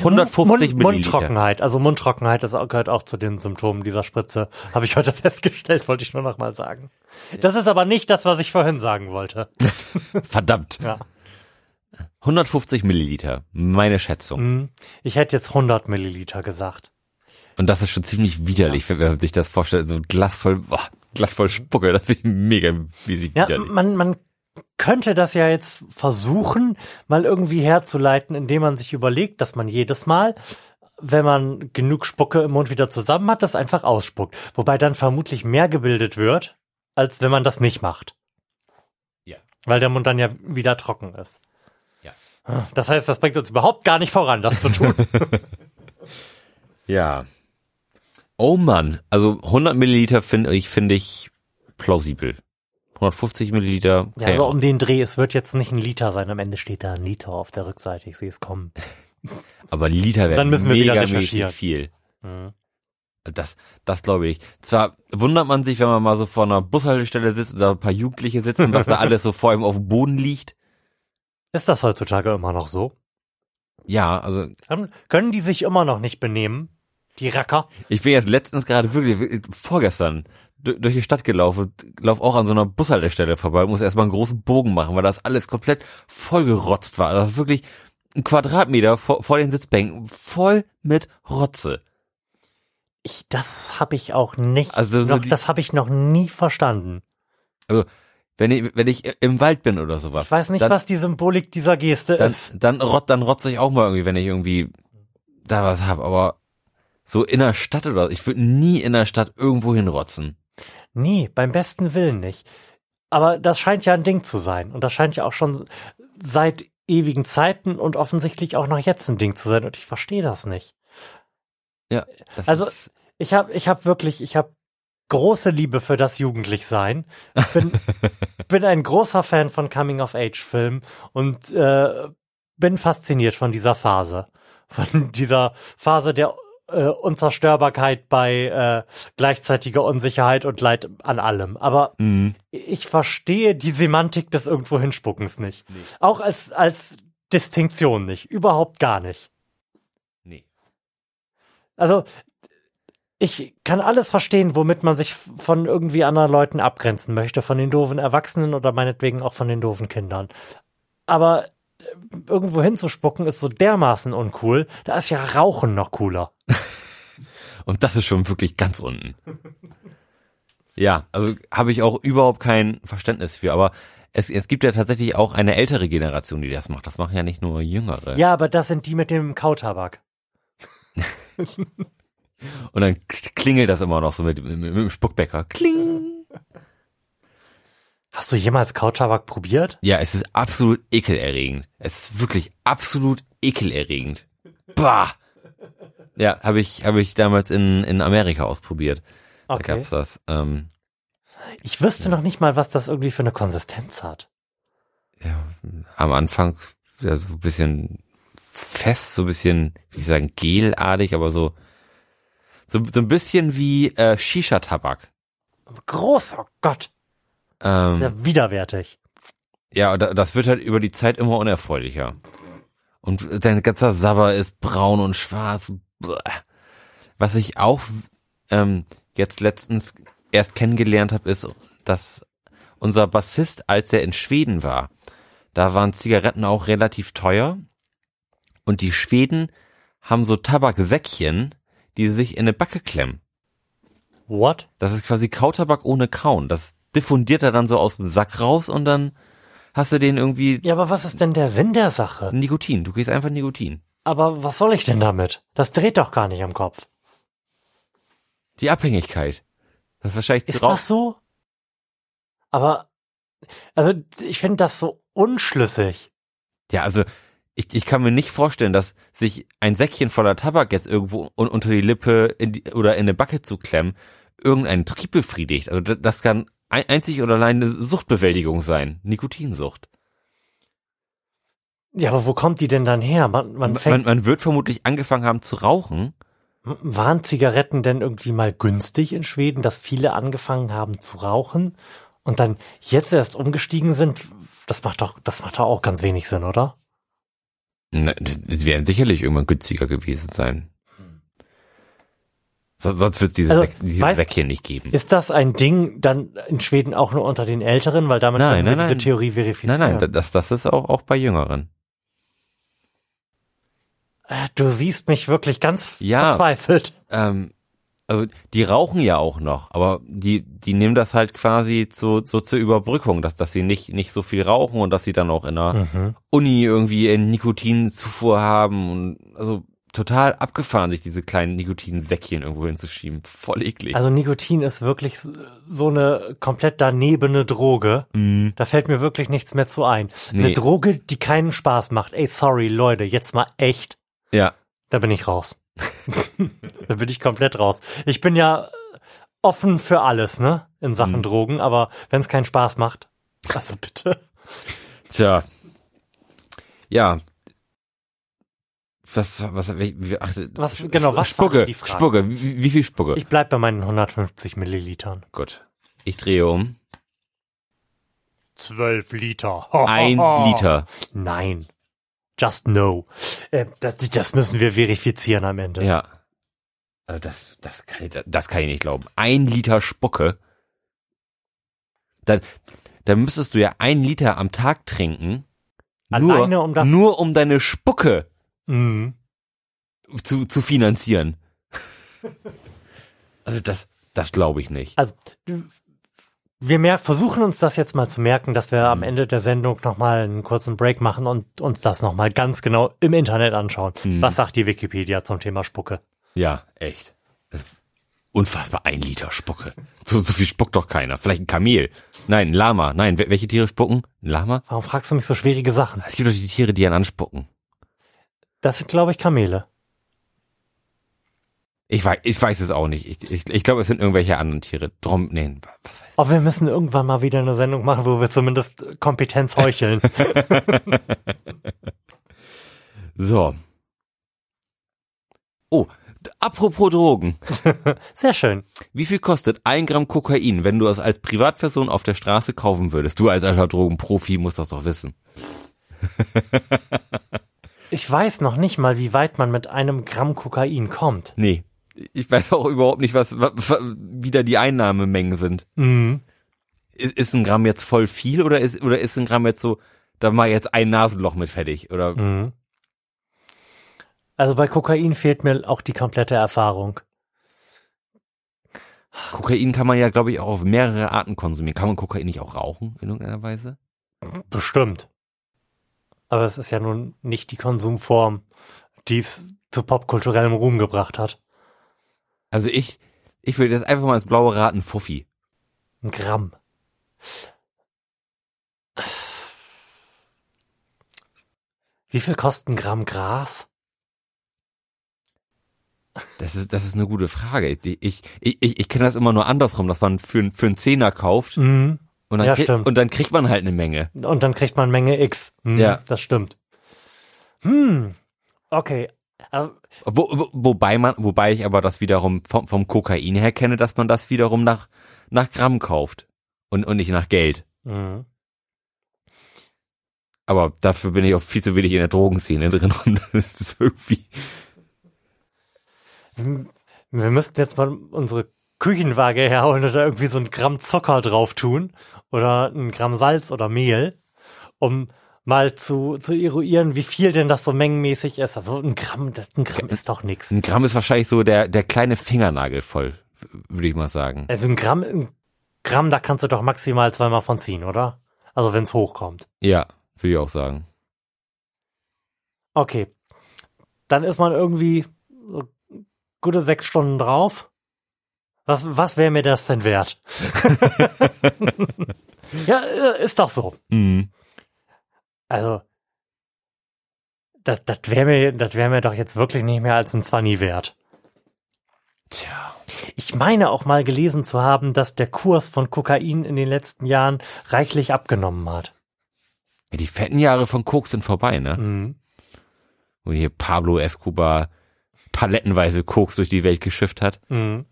150 Mund, Milliliter. Mundtrockenheit, also Mundtrockenheit, das gehört auch zu den Symptomen dieser Spritze. *laughs* Habe ich heute festgestellt, wollte ich nur noch mal sagen. Das ist aber nicht das, was ich vorhin sagen wollte. *laughs* Verdammt. Ja. 150 Milliliter, meine Schätzung. Hm. Ich hätte jetzt 100 Milliliter gesagt. Und das ist schon ziemlich widerlich, wenn man sich das vorstellt. So ein Glas voll, boah, Glas voll Spucke, das ist mega wie Ja, widerlich. man, man könnte das ja jetzt versuchen, mal irgendwie herzuleiten, indem man sich überlegt, dass man jedes Mal, wenn man genug Spucke im Mund wieder zusammen hat, das einfach ausspuckt. Wobei dann vermutlich mehr gebildet wird, als wenn man das nicht macht. Ja. Weil der Mund dann ja wieder trocken ist. Ja. Das heißt, das bringt uns überhaupt gar nicht voran, das zu tun. *laughs* Ja. Oh Mann, also 100 Milliliter finde ich, finde ich plausibel. 150 Milliliter, ja, also um den Dreh, es wird jetzt nicht ein Liter sein, am Ende steht da ein Liter auf der Rückseite, ich sehe es kommen. *laughs* aber Liter wäre Dann müssen wir wieder viel. Mhm. Das, das glaube ich. Zwar wundert man sich, wenn man mal so vor einer Bushaltestelle sitzt oder ein paar Jugendliche sitzen und dass da *laughs* alles so vor ihm auf dem Boden liegt. Ist das heutzutage immer noch so? Ja, also Können die sich immer noch nicht benehmen? Die Racker? ich bin jetzt letztens gerade wirklich, vorgestern du- durch die Stadt gelaufen, lauf auch an so einer Bushaltestelle vorbei, muss erstmal einen großen Bogen machen, weil das alles komplett vollgerotzt war. Also wirklich ein Quadratmeter vor, vor den Sitzbänken voll mit Rotze. Ich, das habe ich auch nicht. Also so noch, die- das habe ich noch nie verstanden. Wenn ich, wenn ich im Wald bin oder sowas. Ich weiß nicht, dann, was die Symbolik dieser Geste dann, ist. dann rot, dann rotze ich auch mal irgendwie, wenn ich irgendwie da was hab, aber so in der Stadt oder ich würde nie in der Stadt irgendwo hinrotzen. Nee, beim besten Willen nicht. Aber das scheint ja ein Ding zu sein. Und das scheint ja auch schon seit ewigen Zeiten und offensichtlich auch noch jetzt ein Ding zu sein. Und ich verstehe das nicht. Ja, das Also- ist, Ich habe ich hab wirklich, ich habe große Liebe für das Jugendlichsein. Ich bin, *laughs* bin ein großer Fan von Coming-of-Age-Filmen und äh, bin fasziniert von dieser Phase. Von dieser Phase der äh, Unzerstörbarkeit bei äh, gleichzeitiger Unsicherheit und Leid an allem. Aber mh. ich verstehe die Semantik des irgendwo hinspuckens nicht. Auch als, als Distinktion nicht. Überhaupt gar nicht. nee. Also, ich kann alles verstehen, womit man sich von irgendwie anderen Leuten abgrenzen möchte, von den doofen Erwachsenen oder meinetwegen auch von den doofen Kindern. Aber irgendwo hinzuspucken ist so dermaßen uncool, da ist ja Rauchen noch cooler. *laughs* Und das ist schon wirklich ganz unten. Ja, also habe ich auch überhaupt kein Verständnis für, aber es, es gibt ja tatsächlich auch eine ältere Generation, die das macht. Das machen ja nicht nur Jüngere. Ja, aber das sind die mit dem Kautabak. *laughs* Und dann klingelt das immer noch so mit, mit, mit dem Spuckbäcker. Kling. Hast du jemals Kautabak probiert? Ja, es ist absolut ekelerregend. Es ist wirklich absolut ekelerregend. Bah. Ja, habe ich habe ich damals in in Amerika ausprobiert. Da Okay. gab's das. Ähm, Ich wüsste noch nicht mal, was das irgendwie für eine Konsistenz hat. ja, am Anfang ja, so ein bisschen fest, so ein bisschen, wie ich sagen, gelartig, aber so so, so ein bisschen wie äh, Shisha-Tabak. Großer Gott, Ähm, sehr widerwärtig. Ja, und da- das wird halt über die Zeit immer unerfreulicher. Und dein ganzer Sabber ist braun und schwarz. Was ich auch ähm, jetzt letztens erst kennengelernt habe, ist, dass unser Bassist, als er in Schweden war, da waren Zigaretten auch relativ teuer. Und die Schweden haben so Tabaksäckchen, die sie sich in eine Backe klemmen. What? Das ist quasi Kautabak ohne Kauen. Das diffundiert er dann so aus dem Sack raus und dann hast du den irgendwie Ja, aber was ist denn der Sinn der Sache? Nikotin. Du kriegst einfach Nikotin. Aber was soll ich denn damit? Das dreht doch gar nicht am Kopf. Die Abhängigkeit. Das ist wahrscheinlich zu Ist das so? Aber, also ich finde das so unschlüssig. Ja, also ich, ich kann mir nicht vorstellen, dass sich ein Säckchen voller Tabak jetzt irgendwo un unter die Lippe in die, oder in eine Backe zu klemmen, irgendeinen Trieb befriedigt. Also das, kann einzig oder allein eine Suchtbewältigung sein. Nikotinsucht. Ja, aber wo kommt die denn dann her? Man, man Man, fängt, man wird vermutlich angefangen haben zu rauchen Waren Zigaretten denn irgendwie mal günstig in Schweden, dass viele angefangen haben zu rauchen und dann jetzt erst umgestiegen sind? Das macht doch, das macht doch auch ganz wenig Sinn, oder? Na, Es werden sicherlich irgendwann günstiger gewesen sein. So, sonst wird es diese, Also, Säck, diese weißt- Säckchen nicht geben. Ist das ein Ding dann in Schweden auch nur unter den Älteren, weil damit Nein, können wir nein, diese nein. Theorie verifizieren? Nein, nein, das, das ist auch, auch bei Jüngeren. Äh, Du siehst mich wirklich ganz Ja. verzweifelt. Ähm, also die rauchen ja auch noch, aber die, die nehmen das halt quasi zu, so zur Überbrückung, dass, dass sie nicht, nicht so viel rauchen und dass sie dann auch in der Mhm. Uni irgendwie Nikotinzufuhr haben und also total abgefahren, sich diese kleinen Nikotinsäckchen irgendwo hinzuschieben. Voll eklig. Also Nikotin ist wirklich so- eine komplett danebene Droge. Mm, Da fällt mir wirklich nichts mehr zu ein. Eine Nee. Droge, die keinen Spaß macht. Ey, sorry, Leute, jetzt mal echt. ja. Da bin ich raus. *laughs* da bin ich komplett raus. Ich bin ja offen für alles, ne? In Sachen Mhm. Drogen, aber wenn es keinen Spaß macht, *laughs* also bitte. Tja. Ja. Was, was, ach, Was- genau, was Spucke, die Frage? Spucke, wie, wie viel Spucke? Ich bleib bei meinen 150 Millilitern. Gut. Ich drehe um. 12 Liter. *laughs* Ein Liter. Nein. Just no. Äh, das, das müssen wir verifizieren am Ende. Ja. Also das, das kann ich, das kann ich nicht glauben. Ein Liter Spucke. Dann, dann müsstest du ja ein Liter am Tag trinken. Alleine nur, um das- nur um deine Spucke Mhm. zu, zu finanzieren. *laughs* also das, das glaube ich nicht. Also wir mer versuchen uns das jetzt mal zu merken, dass wir Mhm. am Ende der Sendung nochmal einen kurzen Break machen und uns das nochmal ganz genau im Internet anschauen. Mhm. Was sagt die Wikipedia zum Thema Spucke? Ja, echt. Unfassbar, ein Liter Spucke. So, so viel spuckt doch keiner. Vielleicht ein Kamel. Nein, ein Lama. Nein, wel- welche Tiere spucken? Ein Lama? Warum fragst du mich so schwierige Sachen? Es gibt doch die Tiere, die einen anspucken. Das sind, glaube ich, Kamele. Ich weiß, ich weiß es auch nicht. Ich, ich, ich glaube, es sind irgendwelche anderen Tiere. Drum, nee, was weiß Aber wir müssen irgendwann mal wieder eine Sendung machen, wo wir zumindest Kompetenz heucheln. ich. *laughs* So. Oh, apropos Drogen. *laughs* Sehr schön. Wie viel kostet ein Gramm Kokain, wenn du es als Privatperson auf der Straße kaufen würdest? Du als alter Drogenprofi musst das doch wissen. *laughs* Ich weiß noch nicht mal, wie weit man mit einem Gramm Kokain kommt. Nee. Ich weiß auch überhaupt nicht, was, was wie da die Einnahmemengen sind. Mhm. Ist, ist ein Gramm jetzt voll viel oder ist, oder ist ein Gramm jetzt so, da mal jetzt ein Nasenloch mit fertig? Oder Mhm. Also bei Kokain fehlt mir auch die komplette Erfahrung. Kokain kann man ja, glaube ich, auch auf mehrere Arten konsumieren. Kann man Kokain nicht auch rauchen in irgendeiner Weise? Bestimmt. Aber es ist ja nun nicht die Konsumform, die es zu popkulturellem Ruhm gebracht hat. Also ich, ich würde jetzt einfach mal ins blaue raten, Fuffi. Ein Gramm. Wie viel kostet ein Gramm Gras? Das ist, das ist eine gute Frage. Ich, ich, ich, ich kenne das immer nur andersrum, dass man für, für einen Zehner kauft Mhm. Und dann, Ja, krieg, und dann kriegt man halt eine Menge. Und dann kriegt man Menge X. Mhm, Ja. Das stimmt. Hm. Okay. Äh, Wo, wo, wobei man, wobei ich aber das wiederum vom, vom Kokain her kenne, dass man das wiederum nach, nach Gramm kauft und, und nicht nach Geld. mhm. Aber dafür bin ich auch viel zu wenig in der Drogenszene drin und *laughs* das ist irgendwie. Wir müssten jetzt mal unsere Küchenwaage herholen und da irgendwie so ein Gramm Zucker drauf tun oder ein Gramm Salz oder Mehl, um mal zu, zu eruieren, wie viel denn das so mengenmäßig ist. Also ein Gramm, das, ein Gramm ist doch nix. Ein Gramm ist wahrscheinlich so der, der kleine Fingernagel voll, würde ich mal sagen. Also ein Gramm, ein Gramm, da kannst du doch maximal zweimal von ziehen, oder? Also wenn es hochkommt. Ja, würde ich auch sagen. Okay. Dann ist man irgendwie so gute sechs Stunden drauf. Was, was wäre mir das denn wert? *laughs* ja, äh, ist doch so. Mhm. Also, das, das wäre mir, das wäre mir doch jetzt wirklich nicht mehr als ein Zwanni wert. Tja. Ich meine auch mal gelesen zu haben, dass der Kurs von Kokain in den letzten Jahren reichlich abgenommen hat. Ja, die fetten Jahre von Koks sind vorbei, ne? Mhm. Und hier Pablo Escobar, palettenweise Koks durch die Welt geschifft hat. Mhm.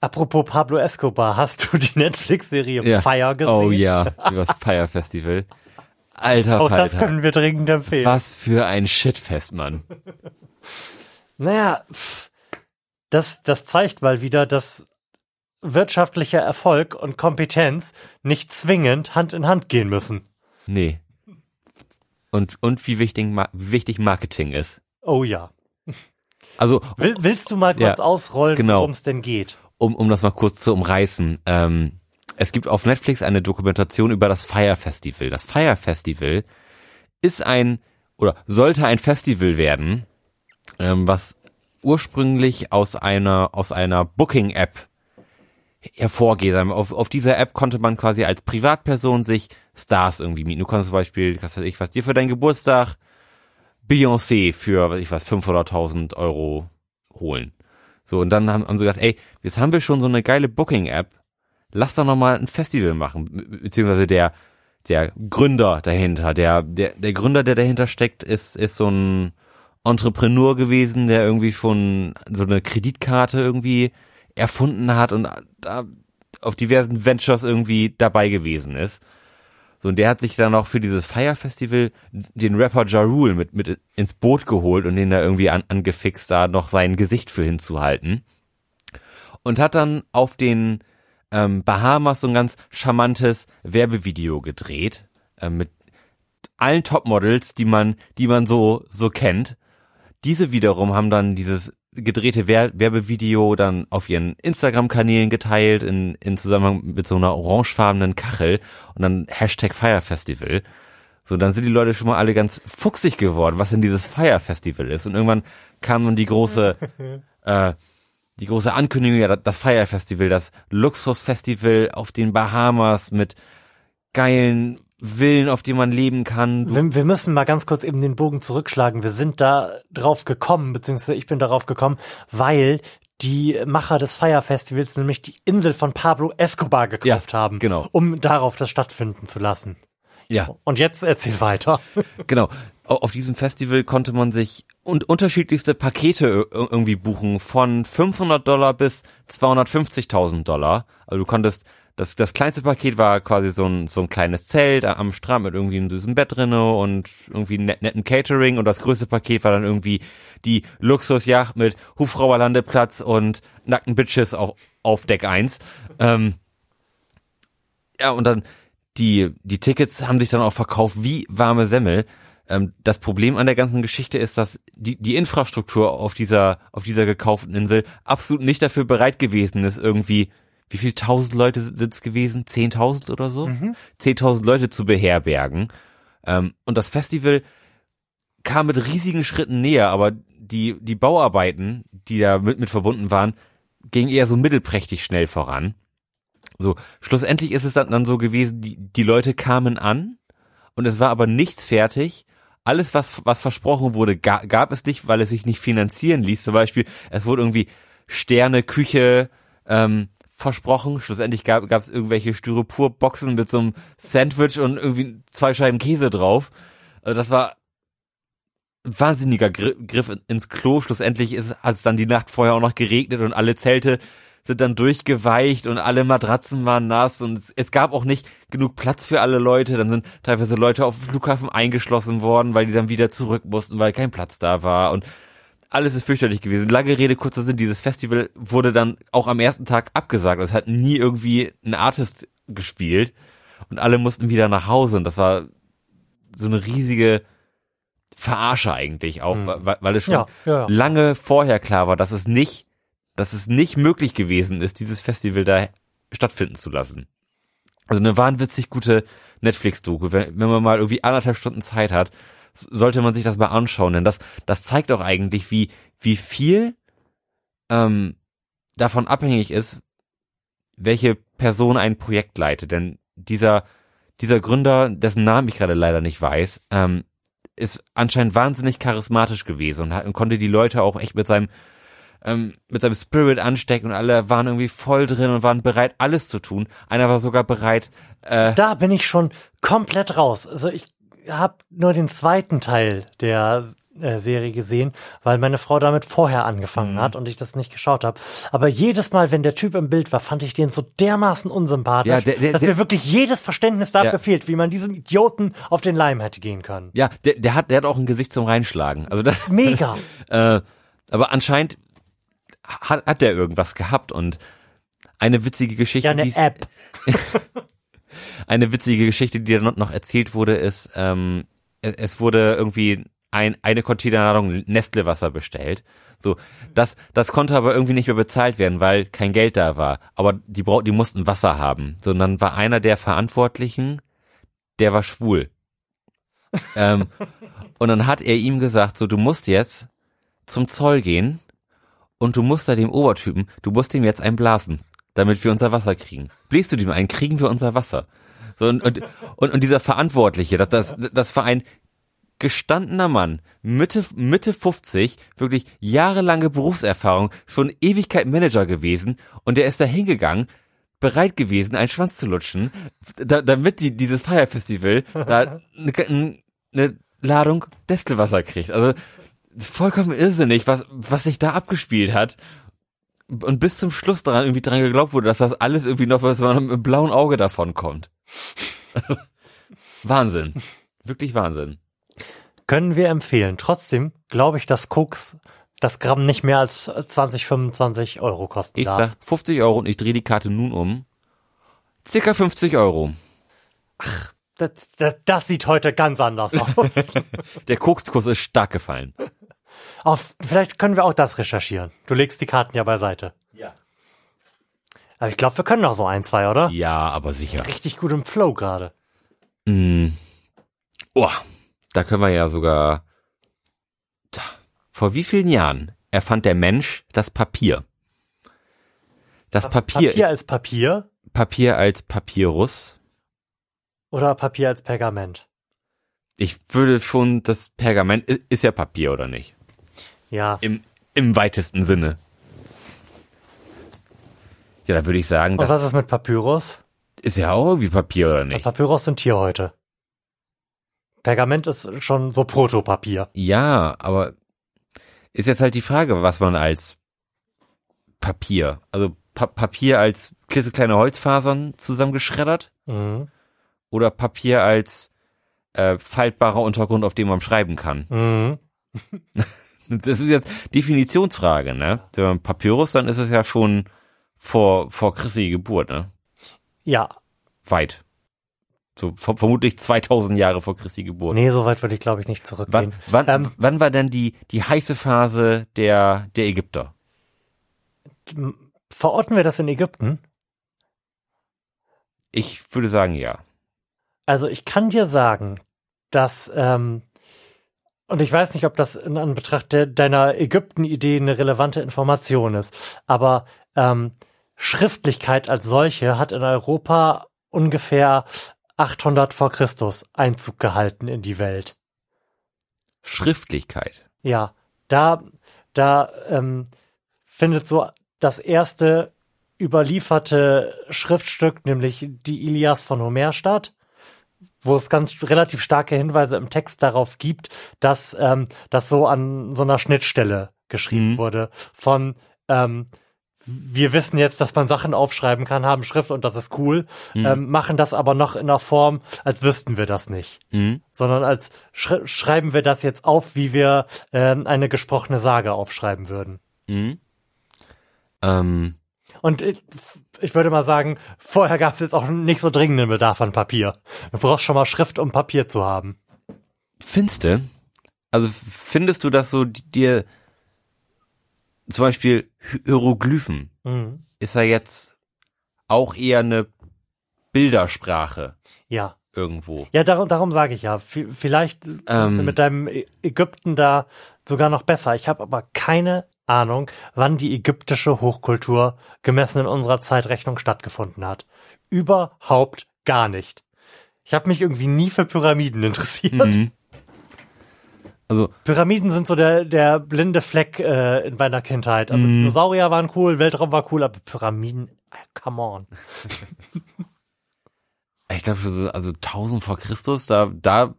Apropos Pablo Escobar, hast du die Netflix-Serie Ja. Fire gesehen? Oh ja, übers Fire Festival. Alter Auch das Falter. können wir dringend empfehlen. Was für ein Shitfest, Mann. Naja, das, das zeigt mal wieder, dass wirtschaftlicher Erfolg und Kompetenz nicht zwingend Hand in Hand gehen müssen. Nee. Und, und wie wichtig, wichtig Marketing ist. Oh ja. Also, Will, willst du mal kurz Ja, ausrollen, genau. worum es denn geht? Um, um das mal kurz zu umreißen. Ähm, es gibt auf Netflix eine Dokumentation über das Fire Festival. Das Fire Festival ist ein oder sollte ein Festival werden, ähm, was ursprünglich aus einer aus einer Booking App hervorgeht. Ähm, Auf, auf dieser App konnte man quasi als Privatperson sich Stars irgendwie mieten. Du konntest zum Beispiel, was weiß ich, was dir für deinen Geburtstag Beyoncé für, was ich was, 500.000 Euro holen. So, und dann haben, haben sie gesagt, ey, jetzt haben wir schon so eine geile Booking-App, lass doch noch mal ein Festival machen, Be- beziehungsweise der, der Gründer dahinter, der, der, der Gründer, der dahinter steckt, ist, ist so ein Entrepreneur gewesen, der irgendwie schon so eine Kreditkarte irgendwie erfunden hat und da auf diversen Ventures irgendwie dabei gewesen ist. So, und der hat sich dann auch für dieses Fire Festival den Rapper Ja Rule mit, mit ins Boot geholt und den da irgendwie an, angefixt, da noch sein Gesicht für hinzuhalten. Und hat dann auf den ähm, Bahamas so ein ganz charmantes Werbevideo gedreht, ähm, mit allen Topmodels, die man, die man so, so kennt. Diese wiederum haben dann dieses gedrehte Wer Werbevideo dann auf ihren Instagram-Kanälen geteilt in, in Zusammenhang mit so einer orangefarbenen Kachel und dann Hashtag Fire Festival. So, dann sind die Leute schon mal alle ganz fuchsig geworden, was denn dieses Fire Festival ist. Und irgendwann kam dann die große, *laughs* äh, die große Ankündigung, ja, das Fire Festival, das Luxusfestival auf den Bahamas mit geilen Villen, auf denen man leben kann. Wir, wir müssen mal ganz kurz eben den Bogen zurückschlagen. Wir sind da drauf gekommen, beziehungsweise ich bin darauf gekommen, weil die Macher des Fire Festivals nämlich die Insel von Pablo Escobar gekauft Ja, haben, genau. um darauf das stattfinden zu lassen. ja, Und jetzt erzähl weiter. *laughs* genau. Au- Auf diesem Festival konnte man sich und unterschiedlichste Pakete ir- irgendwie buchen, von 500 Dollar bis 250.000 Dollar. Also du konntest, das, das kleinste Paket war quasi so ein, so ein kleines Zelt am Strand mit irgendwie einem süßen Bett drinne und irgendwie net, netten Catering und das größte Paket war dann irgendwie die Luxusjacht mit Hubschrauberlandeplatz und nackten Bitches auf, auf Deck 1. Ähm, ja, und dann die, die Tickets haben sich dann auch verkauft wie warme Semmel. Ähm, das Problem an der ganzen Geschichte ist, dass die, die Infrastruktur auf dieser, auf dieser gekauften Insel absolut nicht dafür bereit gewesen ist, irgendwie, wie viel tausend Leute sind es gewesen? Zehntausend oder so? Zehntausend Leute zu beherbergen. Ähm, und das Festival kam mit riesigen Schritten näher, aber die, die Bauarbeiten, die da mit, mit verbunden waren, gingen eher so mittelprächtig schnell voran. So, schlussendlich ist es dann, dann so gewesen, die, die Leute kamen an und es war aber nichts fertig. Alles, was, was versprochen wurde, ga, gab es nicht, weil es sich nicht finanzieren ließ. Zum Beispiel, es wurde irgendwie Sterne, Küche ähm, versprochen. Schlussendlich gab es irgendwelche Styroporboxen mit so einem Sandwich und irgendwie zwei Scheiben Käse drauf. Also das war ein wahnsinniger Gr Griff ins Klo. Schlussendlich ist, hat es dann die Nacht vorher auch noch geregnet und alle Zelte sind dann durchgeweicht und alle Matratzen waren nass und es, es gab auch nicht genug Platz für alle Leute. Dann sind teilweise Leute auf dem Flughafen eingeschlossen worden, weil die dann wieder zurück mussten, weil kein Platz da war und alles ist fürchterlich gewesen. Lange Rede, kurzer Sinn, dieses Festival wurde dann auch am ersten Tag abgesagt. Es hat nie irgendwie ein Artist gespielt und alle mussten wieder nach Hause und das war so eine riesige Verarsche eigentlich auch, weil, weil es schon Ja, ja, ja. lange vorher klar war, dass es nicht dass es nicht möglich gewesen ist, dieses Festival da stattfinden zu lassen. Also eine wahnwitzig gute Netflix-Doku. Wenn, wenn man mal irgendwie anderthalb Stunden Zeit hat, sollte man sich das mal anschauen, denn das, das zeigt auch eigentlich, wie, wie viel ähm, davon abhängig ist, welche Person ein Projekt leitet. Denn dieser, dieser Gründer, dessen Namen ich gerade leider nicht weiß, ähm, ist anscheinend wahnsinnig charismatisch gewesen und, hat, und konnte die Leute auch echt mit seinem ähm, mit seinem Spirit anstecken und alle waren irgendwie voll drin und waren bereit, alles zu tun. Einer war sogar bereit, äh, Da bin ich schon komplett raus. Also ich habe nur den zweiten Teil der äh, Serie gesehen, weil meine Frau damit vorher angefangen Mhm. hat und ich das nicht geschaut habe. Aber jedes Mal, wenn der Typ im Bild war, fand ich den so dermaßen unsympathisch, Ja, der- der- dass der- mir wirklich jedes Verständnis dafür Ja. fehlt, wie man diesem Idioten auf den Leim hätte gehen können. Ja, der, der hat, der hat auch ein Gesicht zum Reinschlagen. Also das, *laughs* Mega. *laughs* äh, aber anscheinend hat, hat der irgendwas gehabt und eine witzige Geschichte, Ja, eine App. *laughs* eine witzige Geschichte, die dann noch erzählt wurde, ist, ähm, es, wurde irgendwie ein, eine Containerladung Nestle-Wasser bestellt. So, das, das konnte aber irgendwie nicht mehr bezahlt werden, weil kein Geld da war. Aber die brau die mussten Wasser haben. So, und dann war einer der Verantwortlichen, der war schwul. *laughs* ähm, und dann hat er ihm gesagt, so, du musst jetzt zum Zoll gehen und du musst da dem Obertypen, du musst dem jetzt einblasen, damit wir unser Wasser kriegen. Bläst du dem ein, kriegen wir unser Wasser. So, und, und, und, und dieser Verantwortliche, das, das, das ein gestandener Mann, Mitte, Mitte 50, wirklich jahrelange Berufserfahrung, schon Ewigkeit Manager gewesen und der ist da hingegangen, bereit gewesen, einen Schwanz zu lutschen, da, damit die, dieses Feierfestival da eine, eine Ladung Destelwasser kriegt. Also vollkommen irrsinnig, was, was sich da abgespielt hat. Und bis zum Schluss daran irgendwie dran geglaubt wurde, dass das alles irgendwie noch was man mit einem blauen Auge davon kommt. *laughs* Wahnsinn. Wirklich Wahnsinn. Können wir empfehlen. Trotzdem glaube ich, dass Koks das Gramm nicht mehr als 20, 25 Euro kosten Ich darf. sag 50 Euro und ich drehe die Karte nun um. Circa 50 Euro. Das, das, das sieht heute ganz anders *laughs* aus. Der Kokskurs ist stark gefallen. Auf, vielleicht können wir auch das recherchieren. Du legst die Karten ja beiseite. Ja. Aber ich glaube, wir können noch so ein, zwei, oder? Ja, aber sicher. Richtig gut im Flow gerade. Mm. Oh, da können wir ja sogar. Tja, Vor wie vielen Jahren erfand der Mensch das Papier? Das Papier, Papier als Papier Papier als Papyrus. oder Papier als Pergament? Ich würde schon, das Pergament i- ist ja Papier, oder nicht? Ja. Im, im weitesten Sinne. Ja, da würde ich sagen, Und was ist mit Papyrus? ist ja auch irgendwie Papier, oder nicht? Papyrus sind Tierhäute. Pergament ist schon so Protopapier. Ja, aber ist jetzt halt die Frage, was man als Papier, also pa Papier als kleine Holzfasern zusammengeschreddert Mhm. oder Papier als äh, faltbarer Untergrund, auf dem man schreiben kann. Mhm. *laughs* Das ist jetzt Definitionsfrage, ne? Man Papyrus, dann ist es ja schon vor vor Christi Geburt, ne? Ja, Weit. So ver vermutlich 2000 Jahre vor Christi Geburt. nee, so weit würde ich glaube ich nicht zurückgehen. Wann, wann, Ähm, wann war denn die, die heiße Phase der, der Ägypter? Verorten wir das in Ägypten? Ich würde sagen, ja. Also ich kann dir sagen, dass, ähm, und ich weiß nicht, ob das in Anbetracht de deiner Ägypten-Idee eine relevante Information ist, aber ähm, Schriftlichkeit als solche hat in Europa ungefähr 800 vor Christus Einzug gehalten in die Welt. Schriftlichkeit. Ja, da, da ähm, findet so das erste überlieferte Schriftstück, nämlich die Ilias von Homer statt, wo es ganz relativ starke Hinweise im Text darauf gibt, dass ähm, das so an so einer Schnittstelle geschrieben Mhm. wurde von ähm, wir wissen jetzt, dass man Sachen aufschreiben kann, haben Schrift und das ist cool, ähm, machen das aber noch in einer Form, als wüssten wir das nicht Mhm. sondern als schri schreiben wir das jetzt auf, wie wir ähm, eine gesprochene Sage aufschreiben würden. Mhm. Ähm, Und ich, ich würde mal sagen, vorher gab es jetzt auch nicht so dringenden Bedarf an Papier. Du brauchst schon mal Schrift, um Papier zu haben. findste, also findest du, dass so die- dir zum Beispiel Hieroglyphen Mhm. ist ja jetzt auch eher eine Bildersprache Ja. irgendwo. Ja, darum, darum sage ich ja. Vielleicht Ähm. mit deinem Ägypten da sogar noch besser. Ich habe aber keine Ahnung, wann die ägyptische Hochkultur gemessen in unserer Zeitrechnung stattgefunden hat. Überhaupt gar nicht. Ich habe mich irgendwie nie für Pyramiden *laughs* interessiert. Mhm. Also Pyramiden sind so der, der blinde Fleck äh, in meiner Kindheit. Also Dinosaurier waren cool, Weltraum war cool, aber Pyramiden, äh, come on. *laughs* ich glaube, so, also 1000 vor Christus, da, da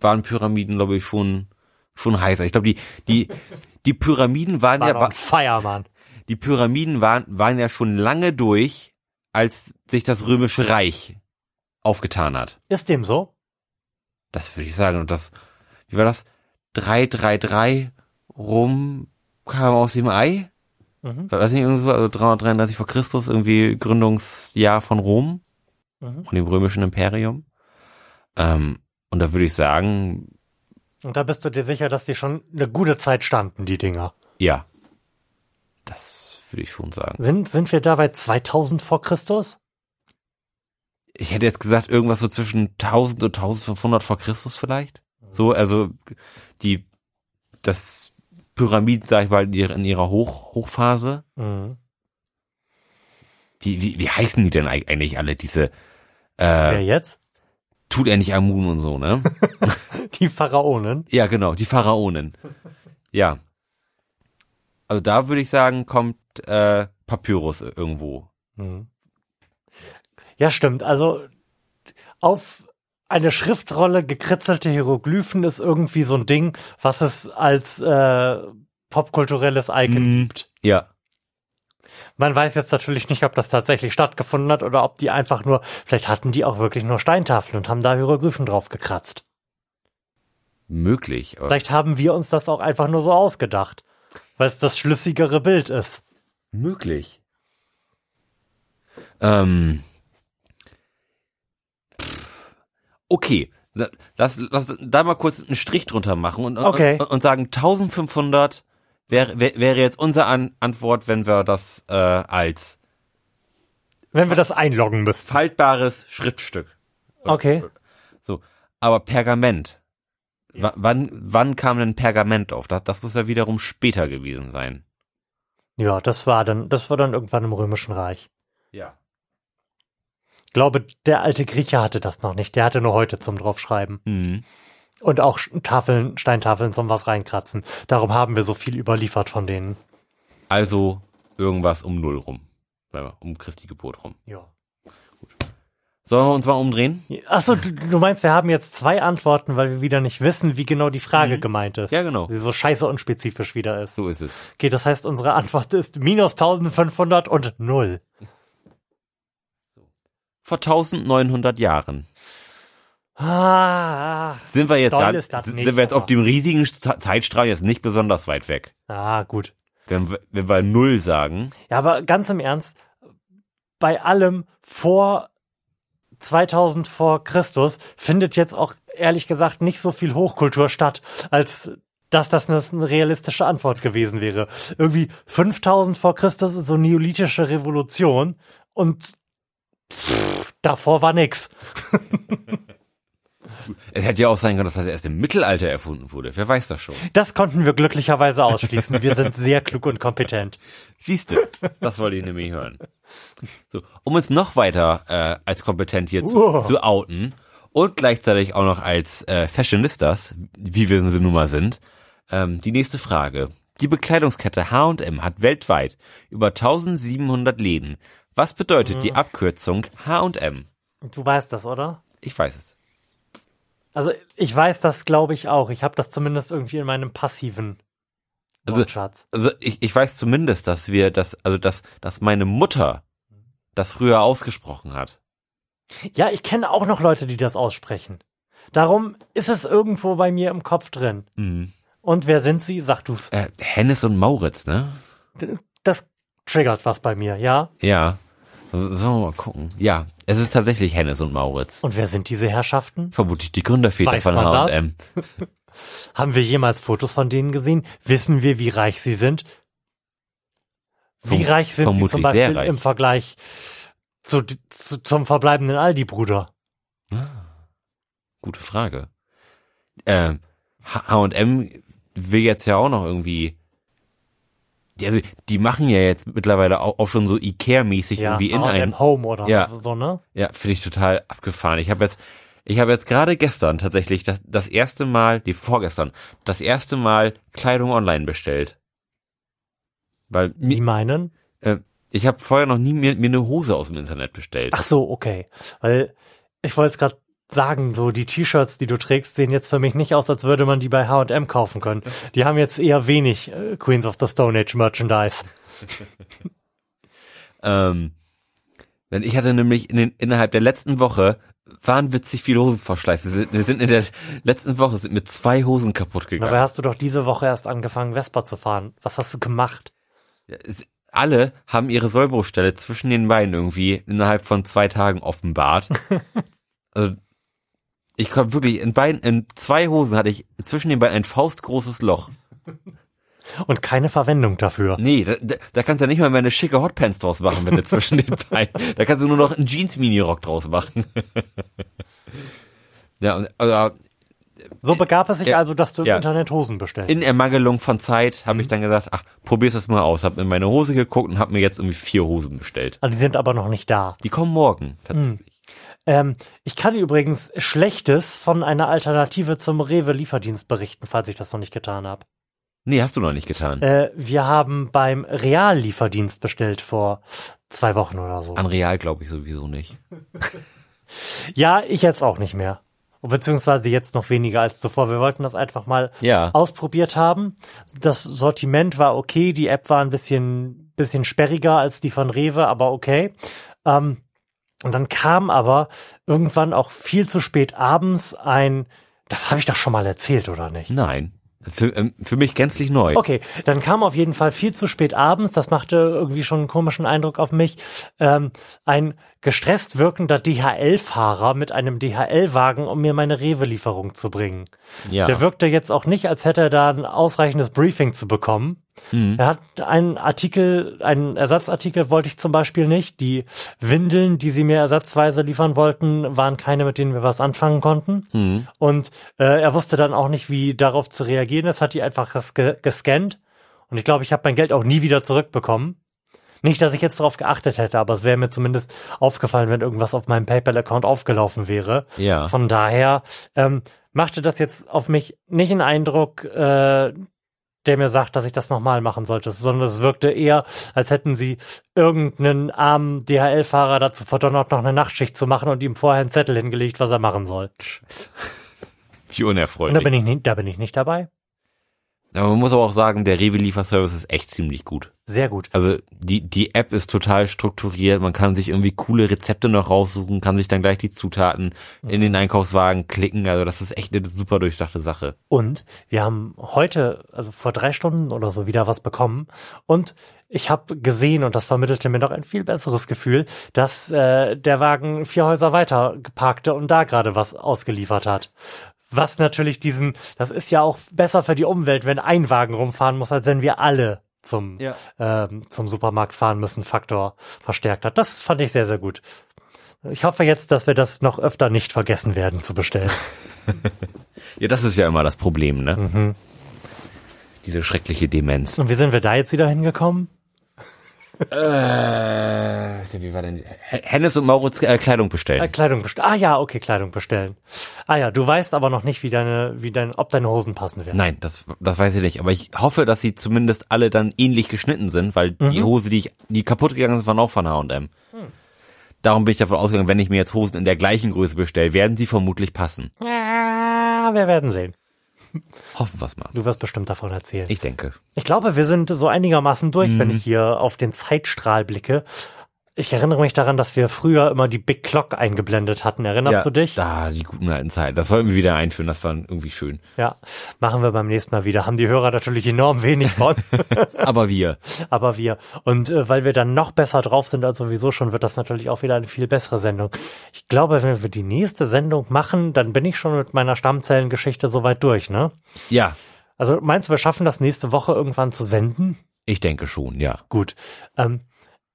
waren Pyramiden, glaube ich, schon schon heißer. Ich glaube, die, die, die Pyramiden waren War ja, Feiermann. die Pyramiden waren, waren ja schon lange durch, als sich das Römische Reich aufgetan hat. Ist dem so? Das würde ich sagen. Und das, wie war das? 333 rum kam aus dem Ei? Mhm. Weiß nicht, irgendwie so, also 333 vor Christus, irgendwie Gründungsjahr von Rom, Mhm. von dem römischen Imperium. Ähm, und da würde ich sagen, Und da bist du dir sicher, dass die schon eine gute Zeit standen, die Dinger. ja. Das würde ich schon sagen. Sind, sind wir da bei 2000 vor Christus? Ich hätte jetzt gesagt, irgendwas so zwischen 1000 und 1500 vor Christus vielleicht. So, also die, das Pyramiden, sag ich mal, in ihrer, Hoch, Hochphase. Mhm. Wie, wie, wie heißen die denn eig- eigentlich alle, diese Wer äh, jetzt? Tutanchamun und so, ne? *laughs* *laughs* Die Pharaonen. ja, genau, die Pharaonen. Ja. Also da würde ich sagen, kommt äh, Papyrus irgendwo. Mhm. Ja, stimmt. Also auf eine Schriftrolle gekritzelte Hieroglyphen ist irgendwie so ein Ding, was es als äh, popkulturelles Icon Mhm. gibt. Ja. Man weiß jetzt natürlich nicht, ob das tatsächlich stattgefunden hat oder ob die einfach nur, vielleicht hatten die auch wirklich nur Steintafeln und haben da Hieroglyphen drauf gekratzt. Möglich. Vielleicht haben wir uns das auch einfach nur so ausgedacht, weil es das schlüssigere Bild ist. Möglich. Ähm. Pff. Okay. Da- Lass, lass da mal kurz einen Strich drunter machen und, Okay. und, und sagen 1500 wäre wär, wäre jetzt unsere An Antwort, wenn wir das äh, als Wenn wir das einloggen müssten. faltbares Schriftstück. Okay. So, aber Pergament. Wann wann kam denn Pergament auf? Das, das muss ja wiederum später gewesen sein. Ja, das war dann, das war dann irgendwann im Römischen Reich. Ja. Ich glaube, der alte Grieche hatte das noch nicht. Der hatte nur heute zum draufschreiben. Mhm. Und auch Tafeln, Steintafeln zum was reinkratzen. Darum haben wir so viel überliefert von denen. Also irgendwas um null rum. Um Christi Geburt rum. Ja. Sollen wir uns mal umdrehen? Achso, du, du meinst, wir haben jetzt zwei Antworten, weil wir wieder nicht wissen, wie genau die Frage gemeint ist. Ja, genau. Sie so scheiße unspezifisch wieder ist. So ist es. Okay, das heißt, unsere Antwort ist minus 1500 und null. Vor 1900 Jahren. Ah, Sind wir jetzt, das sind nicht, wir jetzt auf dem riesigen Zeitstrahl jetzt nicht besonders weit weg. ah, gut. Wenn wir, wenn wir null sagen, Ja, aber ganz im Ernst, bei allem vor 2000 vor Christus findet jetzt auch ehrlich gesagt nicht so viel Hochkultur statt, als dass das eine, realistische Antwort gewesen wäre. Irgendwie 5000 vor Christus ist so neolithische Revolution und pff, davor war nix. *laughs* es hätte ja auch sein können, dass das erst im Mittelalter erfunden wurde. Wer weiß das schon. Das konnten wir glücklicherweise ausschließen. Wir sind sehr klug und kompetent. Siehste, das wollte ich nämlich hören. So, um uns noch weiter äh, als kompetent hier zu, zu outen und gleichzeitig auch noch als äh, Fashionistas, wie wir sie nun mal sind, ähm, die nächste Frage. Die Bekleidungskette H&M hat weltweit über 1700 Läden. Was bedeutet die Abkürzung H&M? Du weißt das, oder? Ich weiß es. Also ich weiß das, glaube ich, auch. Ich habe das zumindest irgendwie in meinem passiven Also- Wortschatz. Also ich, ich weiß zumindest, dass wir das, also dass, dass meine Mutter das früher ausgesprochen hat. Ja, ich kenne auch noch Leute, die das aussprechen. Darum ist es irgendwo bei mir im Kopf drin. Mhm. Und wer sind sie? Sag du's. Äh, Hennes und Mauritz, ne? Das triggert was bei mir, ja? Ja. Sollen wir mal gucken. Ja, es ist tatsächlich Hennes und Mauritz. Und wer sind diese Herrschaften? Vermutlich die Gründerväter Weiß von? H&M. *laughs* Haben wir jemals Fotos von denen gesehen? Wissen wir, wie reich sie sind? Wie Verm- reich sind sie zum Beispiel im Vergleich zu, zu, zum verbleibenden Aldi-Bruder? Gute Frage. Ähm, H&M will jetzt ja auch noch irgendwie also die machen ja jetzt mittlerweile auch, auch schon so Ikea-mäßig Ja, irgendwie in ein H&M Home oder Ja. so, ne? Ja, finde ich total abgefahren. Ich habe jetzt, ich habe jetzt gerade gestern tatsächlich das, das erste Mal, die vorgestern, das erste Mal Kleidung online bestellt. Weil Die meinen? äh, ich habe vorher noch nie mir, mir eine Hose aus dem Internet bestellt. Ach so, okay. Weil ich wollte es gerade sagen, so die T-Shirts, die du trägst, sehen jetzt für mich nicht aus, als würde man die bei H&M kaufen können. Die haben jetzt eher wenig äh, Queens of the Stone Age Merchandise. *laughs* Ähm, denn ich hatte nämlich in den, innerhalb der letzten Woche wahnwitzig viele Hosenverschleiß. Wir sind, wir sind in der letzten Woche sind mit zwei Hosen kaputt gegangen. Dabei hast du doch diese Woche erst angefangen, Vespa zu fahren. Was hast du gemacht? Ja, es, alle haben ihre Sollbruchstelle zwischen den Beinen irgendwie innerhalb von zwei Tagen offenbart. *laughs* also ich konnte wirklich in beiden, in zwei Hosen hatte ich zwischen den Beinen ein faustgroßes Loch. Und keine Verwendung dafür. Nee, da, da, kannst du ja nicht mal mehr eine schicke Hotpants draus machen, wenn du *laughs* zwischen den Beinen. Da kannst du nur noch einen Jeans-Mini-Rock draus machen. *laughs* ja, und, also So begab es sich Ja. also, dass du im Ja. Internet Hosen bestellst. in Ermangelung von Zeit habe ich dann gesagt, ach, probier's das mal aus. Hab in meine Hose geguckt und hab mir jetzt irgendwie vier Hosen bestellt. Ah, die sind aber noch nicht da. Die kommen morgen, tatsächlich. Ähm, ich kann übrigens Schlechtes von einer Alternative zum Rewe-Lieferdienst berichten, falls ich das noch nicht getan habe. Nee, hast du noch nicht getan. Äh, wir haben beim Real-Lieferdienst bestellt vor zwei Wochen oder so. An Real glaube ich sowieso nicht. *laughs* Ja, ich jetzt auch nicht mehr. Beziehungsweise jetzt noch weniger als zuvor. Wir wollten das einfach mal Ja. ausprobiert haben. Das Sortiment war okay, die App war ein bisschen, bisschen sperriger als die von Rewe, aber okay. Ähm, und dann kam aber irgendwann auch viel zu spät abends ein, das habe ich doch schon mal erzählt, oder nicht? Nein. Für, ähm, für mich gänzlich neu. Okay, dann kam auf jeden Fall viel zu spät abends, das machte irgendwie schon einen komischen Eindruck auf mich, ähm, ein gestresst wirkender DHL-Fahrer mit einem DHL-Wagen, um mir meine Rewe-Lieferung zu bringen. Ja. Der wirkte jetzt auch nicht, als hätte er da ein ausreichendes Briefing zu bekommen. Mhm. Er hat einen Artikel, einen Ersatzartikel wollte ich zum Beispiel nicht. Die Windeln, die sie mir ersatzweise liefern wollten, waren keine, mit denen wir was anfangen konnten. Mhm. Und äh, er wusste dann auch nicht, wie darauf zu reagieren ist, hat die einfach ges gescannt. Und ich glaube, ich habe mein Geld auch nie wieder zurückbekommen. Nicht, dass ich jetzt darauf geachtet hätte, aber es wäre mir zumindest aufgefallen, wenn irgendwas auf meinem PayPal-Account aufgelaufen wäre. Ja. Von daher ähm, machte das jetzt auf mich nicht einen Eindruck, äh, der mir sagt, dass ich das nochmal machen sollte, sondern es wirkte eher, als hätten sie irgendeinen armen DHL-Fahrer dazu verdonnert, noch eine Nachtschicht zu machen und ihm vorher einen Zettel hingelegt, was er machen soll. Wie Und da unerfreulich. bin ich nicht, da bin ich nicht dabei. Aber man muss aber auch sagen, der Rewe-Lieferservice ist echt ziemlich gut. Sehr gut. Also die, die App ist total strukturiert, man kann sich irgendwie coole Rezepte noch raussuchen, kann sich dann gleich die Zutaten in den Einkaufswagen klicken. Also das ist echt eine super durchdachte Sache. Und wir haben heute, also vor drei Stunden oder so, wieder was bekommen. Und ich habe gesehen, und das vermittelte mir noch ein viel besseres Gefühl, dass äh, der Wagen vier Häuser weiter geparkte und da gerade was ausgeliefert hat. Was natürlich diesen, das ist ja auch besser für die Umwelt, wenn ein Wagen rumfahren muss, als wenn wir alle zum, Ja. ähm, zum Supermarkt fahren müssen, Faktor verstärkt hat. Das fand ich sehr, sehr gut. Ich hoffe jetzt, dass wir das noch öfter nicht vergessen werden zu bestellen. *laughs* Ja, das ist ja immer das Problem, ne? Diese schreckliche Demenz. Und wie sind wir da jetzt wieder hingekommen? Äh, wie war denn? Hennes und Maurits äh, Kleidung Äh, bestellen. Kleidung bestellen. Ah ja, okay, Kleidung bestellen. Ah ja, du weißt aber noch nicht, wie deine, wie dein, ob deine Hosen passen werden. Nein, das, das weiß ich nicht. Aber ich hoffe, dass sie zumindest alle dann ähnlich geschnitten sind, weil die Hose, die ich, die kaputt gegangen sind, waren auch von H&M. Darum bin ich davon ausgegangen, wenn ich mir jetzt Hosen in der gleichen Größe bestelle, werden sie vermutlich passen. Ja, wir werden sehen. Hoffen wir's mal. Du wirst bestimmt davon erzählen. Ich, Ich denke. glaube, wir sind so einigermaßen durch, wenn ich hier auf den Zeitstrahl blicke. Ich erinnere mich daran, dass wir früher immer die Big Clock eingeblendet hatten. Erinnerst du dich? Da, die guten alten Zeiten. Das sollten wir wieder einführen, das war irgendwie schön. Ja, machen wir beim nächsten Mal wieder. Haben die Hörer natürlich enorm wenig von, *laughs* Aber wir. aber wir. Und äh, weil wir dann noch besser drauf sind als sowieso schon, wird das natürlich auch wieder eine viel bessere Sendung. Ich glaube, wenn wir die nächste Sendung machen, dann bin ich schon mit meiner Stammzellengeschichte soweit durch, ne? Ja, Also meinst du, wir schaffen das nächste Woche irgendwann zu senden? ich denke schon, ja. Gut. Ähm,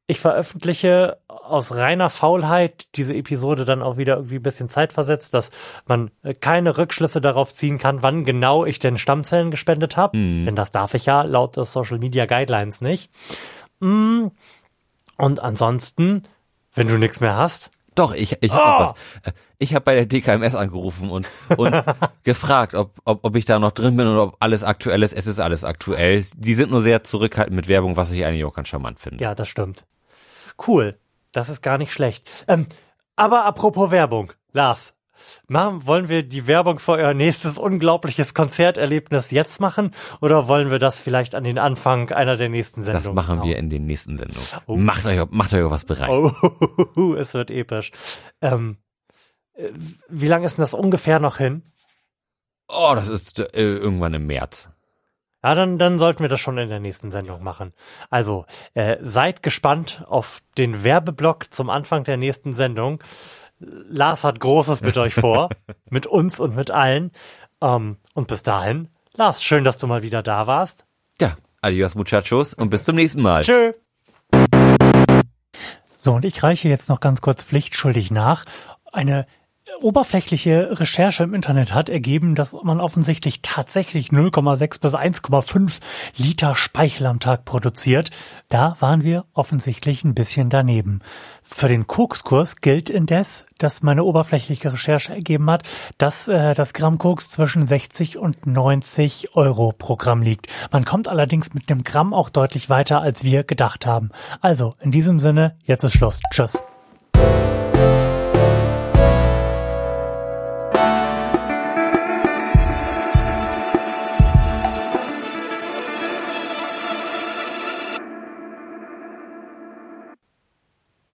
ich veröffentliche aus reiner Faulheit diese Episode dann auch wieder irgendwie ein bisschen zeitversetzt, dass man äh, keine Rückschlüsse darauf ziehen kann, wann genau ich denn Stammzellen gespendet habe. Denn das darf ich ja laut der Social Media Guidelines nicht. Mm. Und ansonsten, wenn du nichts mehr hast, Doch, ich, ich habe Oh! noch was. Äh, Ich habe bei der DKMS angerufen und, und *laughs* gefragt, ob, ob, ob ich da noch drin bin und ob alles aktuell ist. Es ist alles aktuell. Die sind nur sehr zurückhaltend mit Werbung, was ich eigentlich auch ganz charmant finde. ja, das stimmt. Cool. Das ist gar nicht schlecht. Ähm, aber apropos Werbung, Lars, machen, wollen wir die Werbung für euer nächstes unglaubliches Konzerterlebnis jetzt machen oder wollen wir das vielleicht an den Anfang einer der nächsten Sendungen? Das machen wir in den nächsten Sendungen. Oh. Macht euch, macht euch was bereit. Oh, *laughs* es wird episch. Ähm, äh, wie lange ist denn das ungefähr noch hin? Oh, das ist äh, irgendwann im März. Ja, dann, dann sollten wir das schon in der nächsten Sendung machen. Also äh, seid gespannt auf den Werbeblock zum Anfang der nächsten Sendung. Lars hat Großes mit euch vor, *laughs* mit uns und mit allen. Ähm, und bis dahin, Lars, schön, dass du mal wieder da warst. Ja, adios muchachos und bis zum nächsten Mal. Tschö. So, und ich reiche jetzt noch ganz kurz pflichtschuldig nach. Eine oberflächliche Recherche im Internet hat ergeben, dass man offensichtlich tatsächlich 0,6 bis 1,5 Liter Speichel am Tag produziert. Da waren wir offensichtlich ein bisschen daneben. Für den Kokskurs gilt indes, dass meine oberflächliche Recherche ergeben hat, dass äh, das Gramm Koks zwischen 60 und 90 Euro pro Gramm liegt. Man kommt allerdings mit dem Gramm auch deutlich weiter, als wir gedacht haben. Also, in diesem Sinne, jetzt ist Schluss. Tschüss.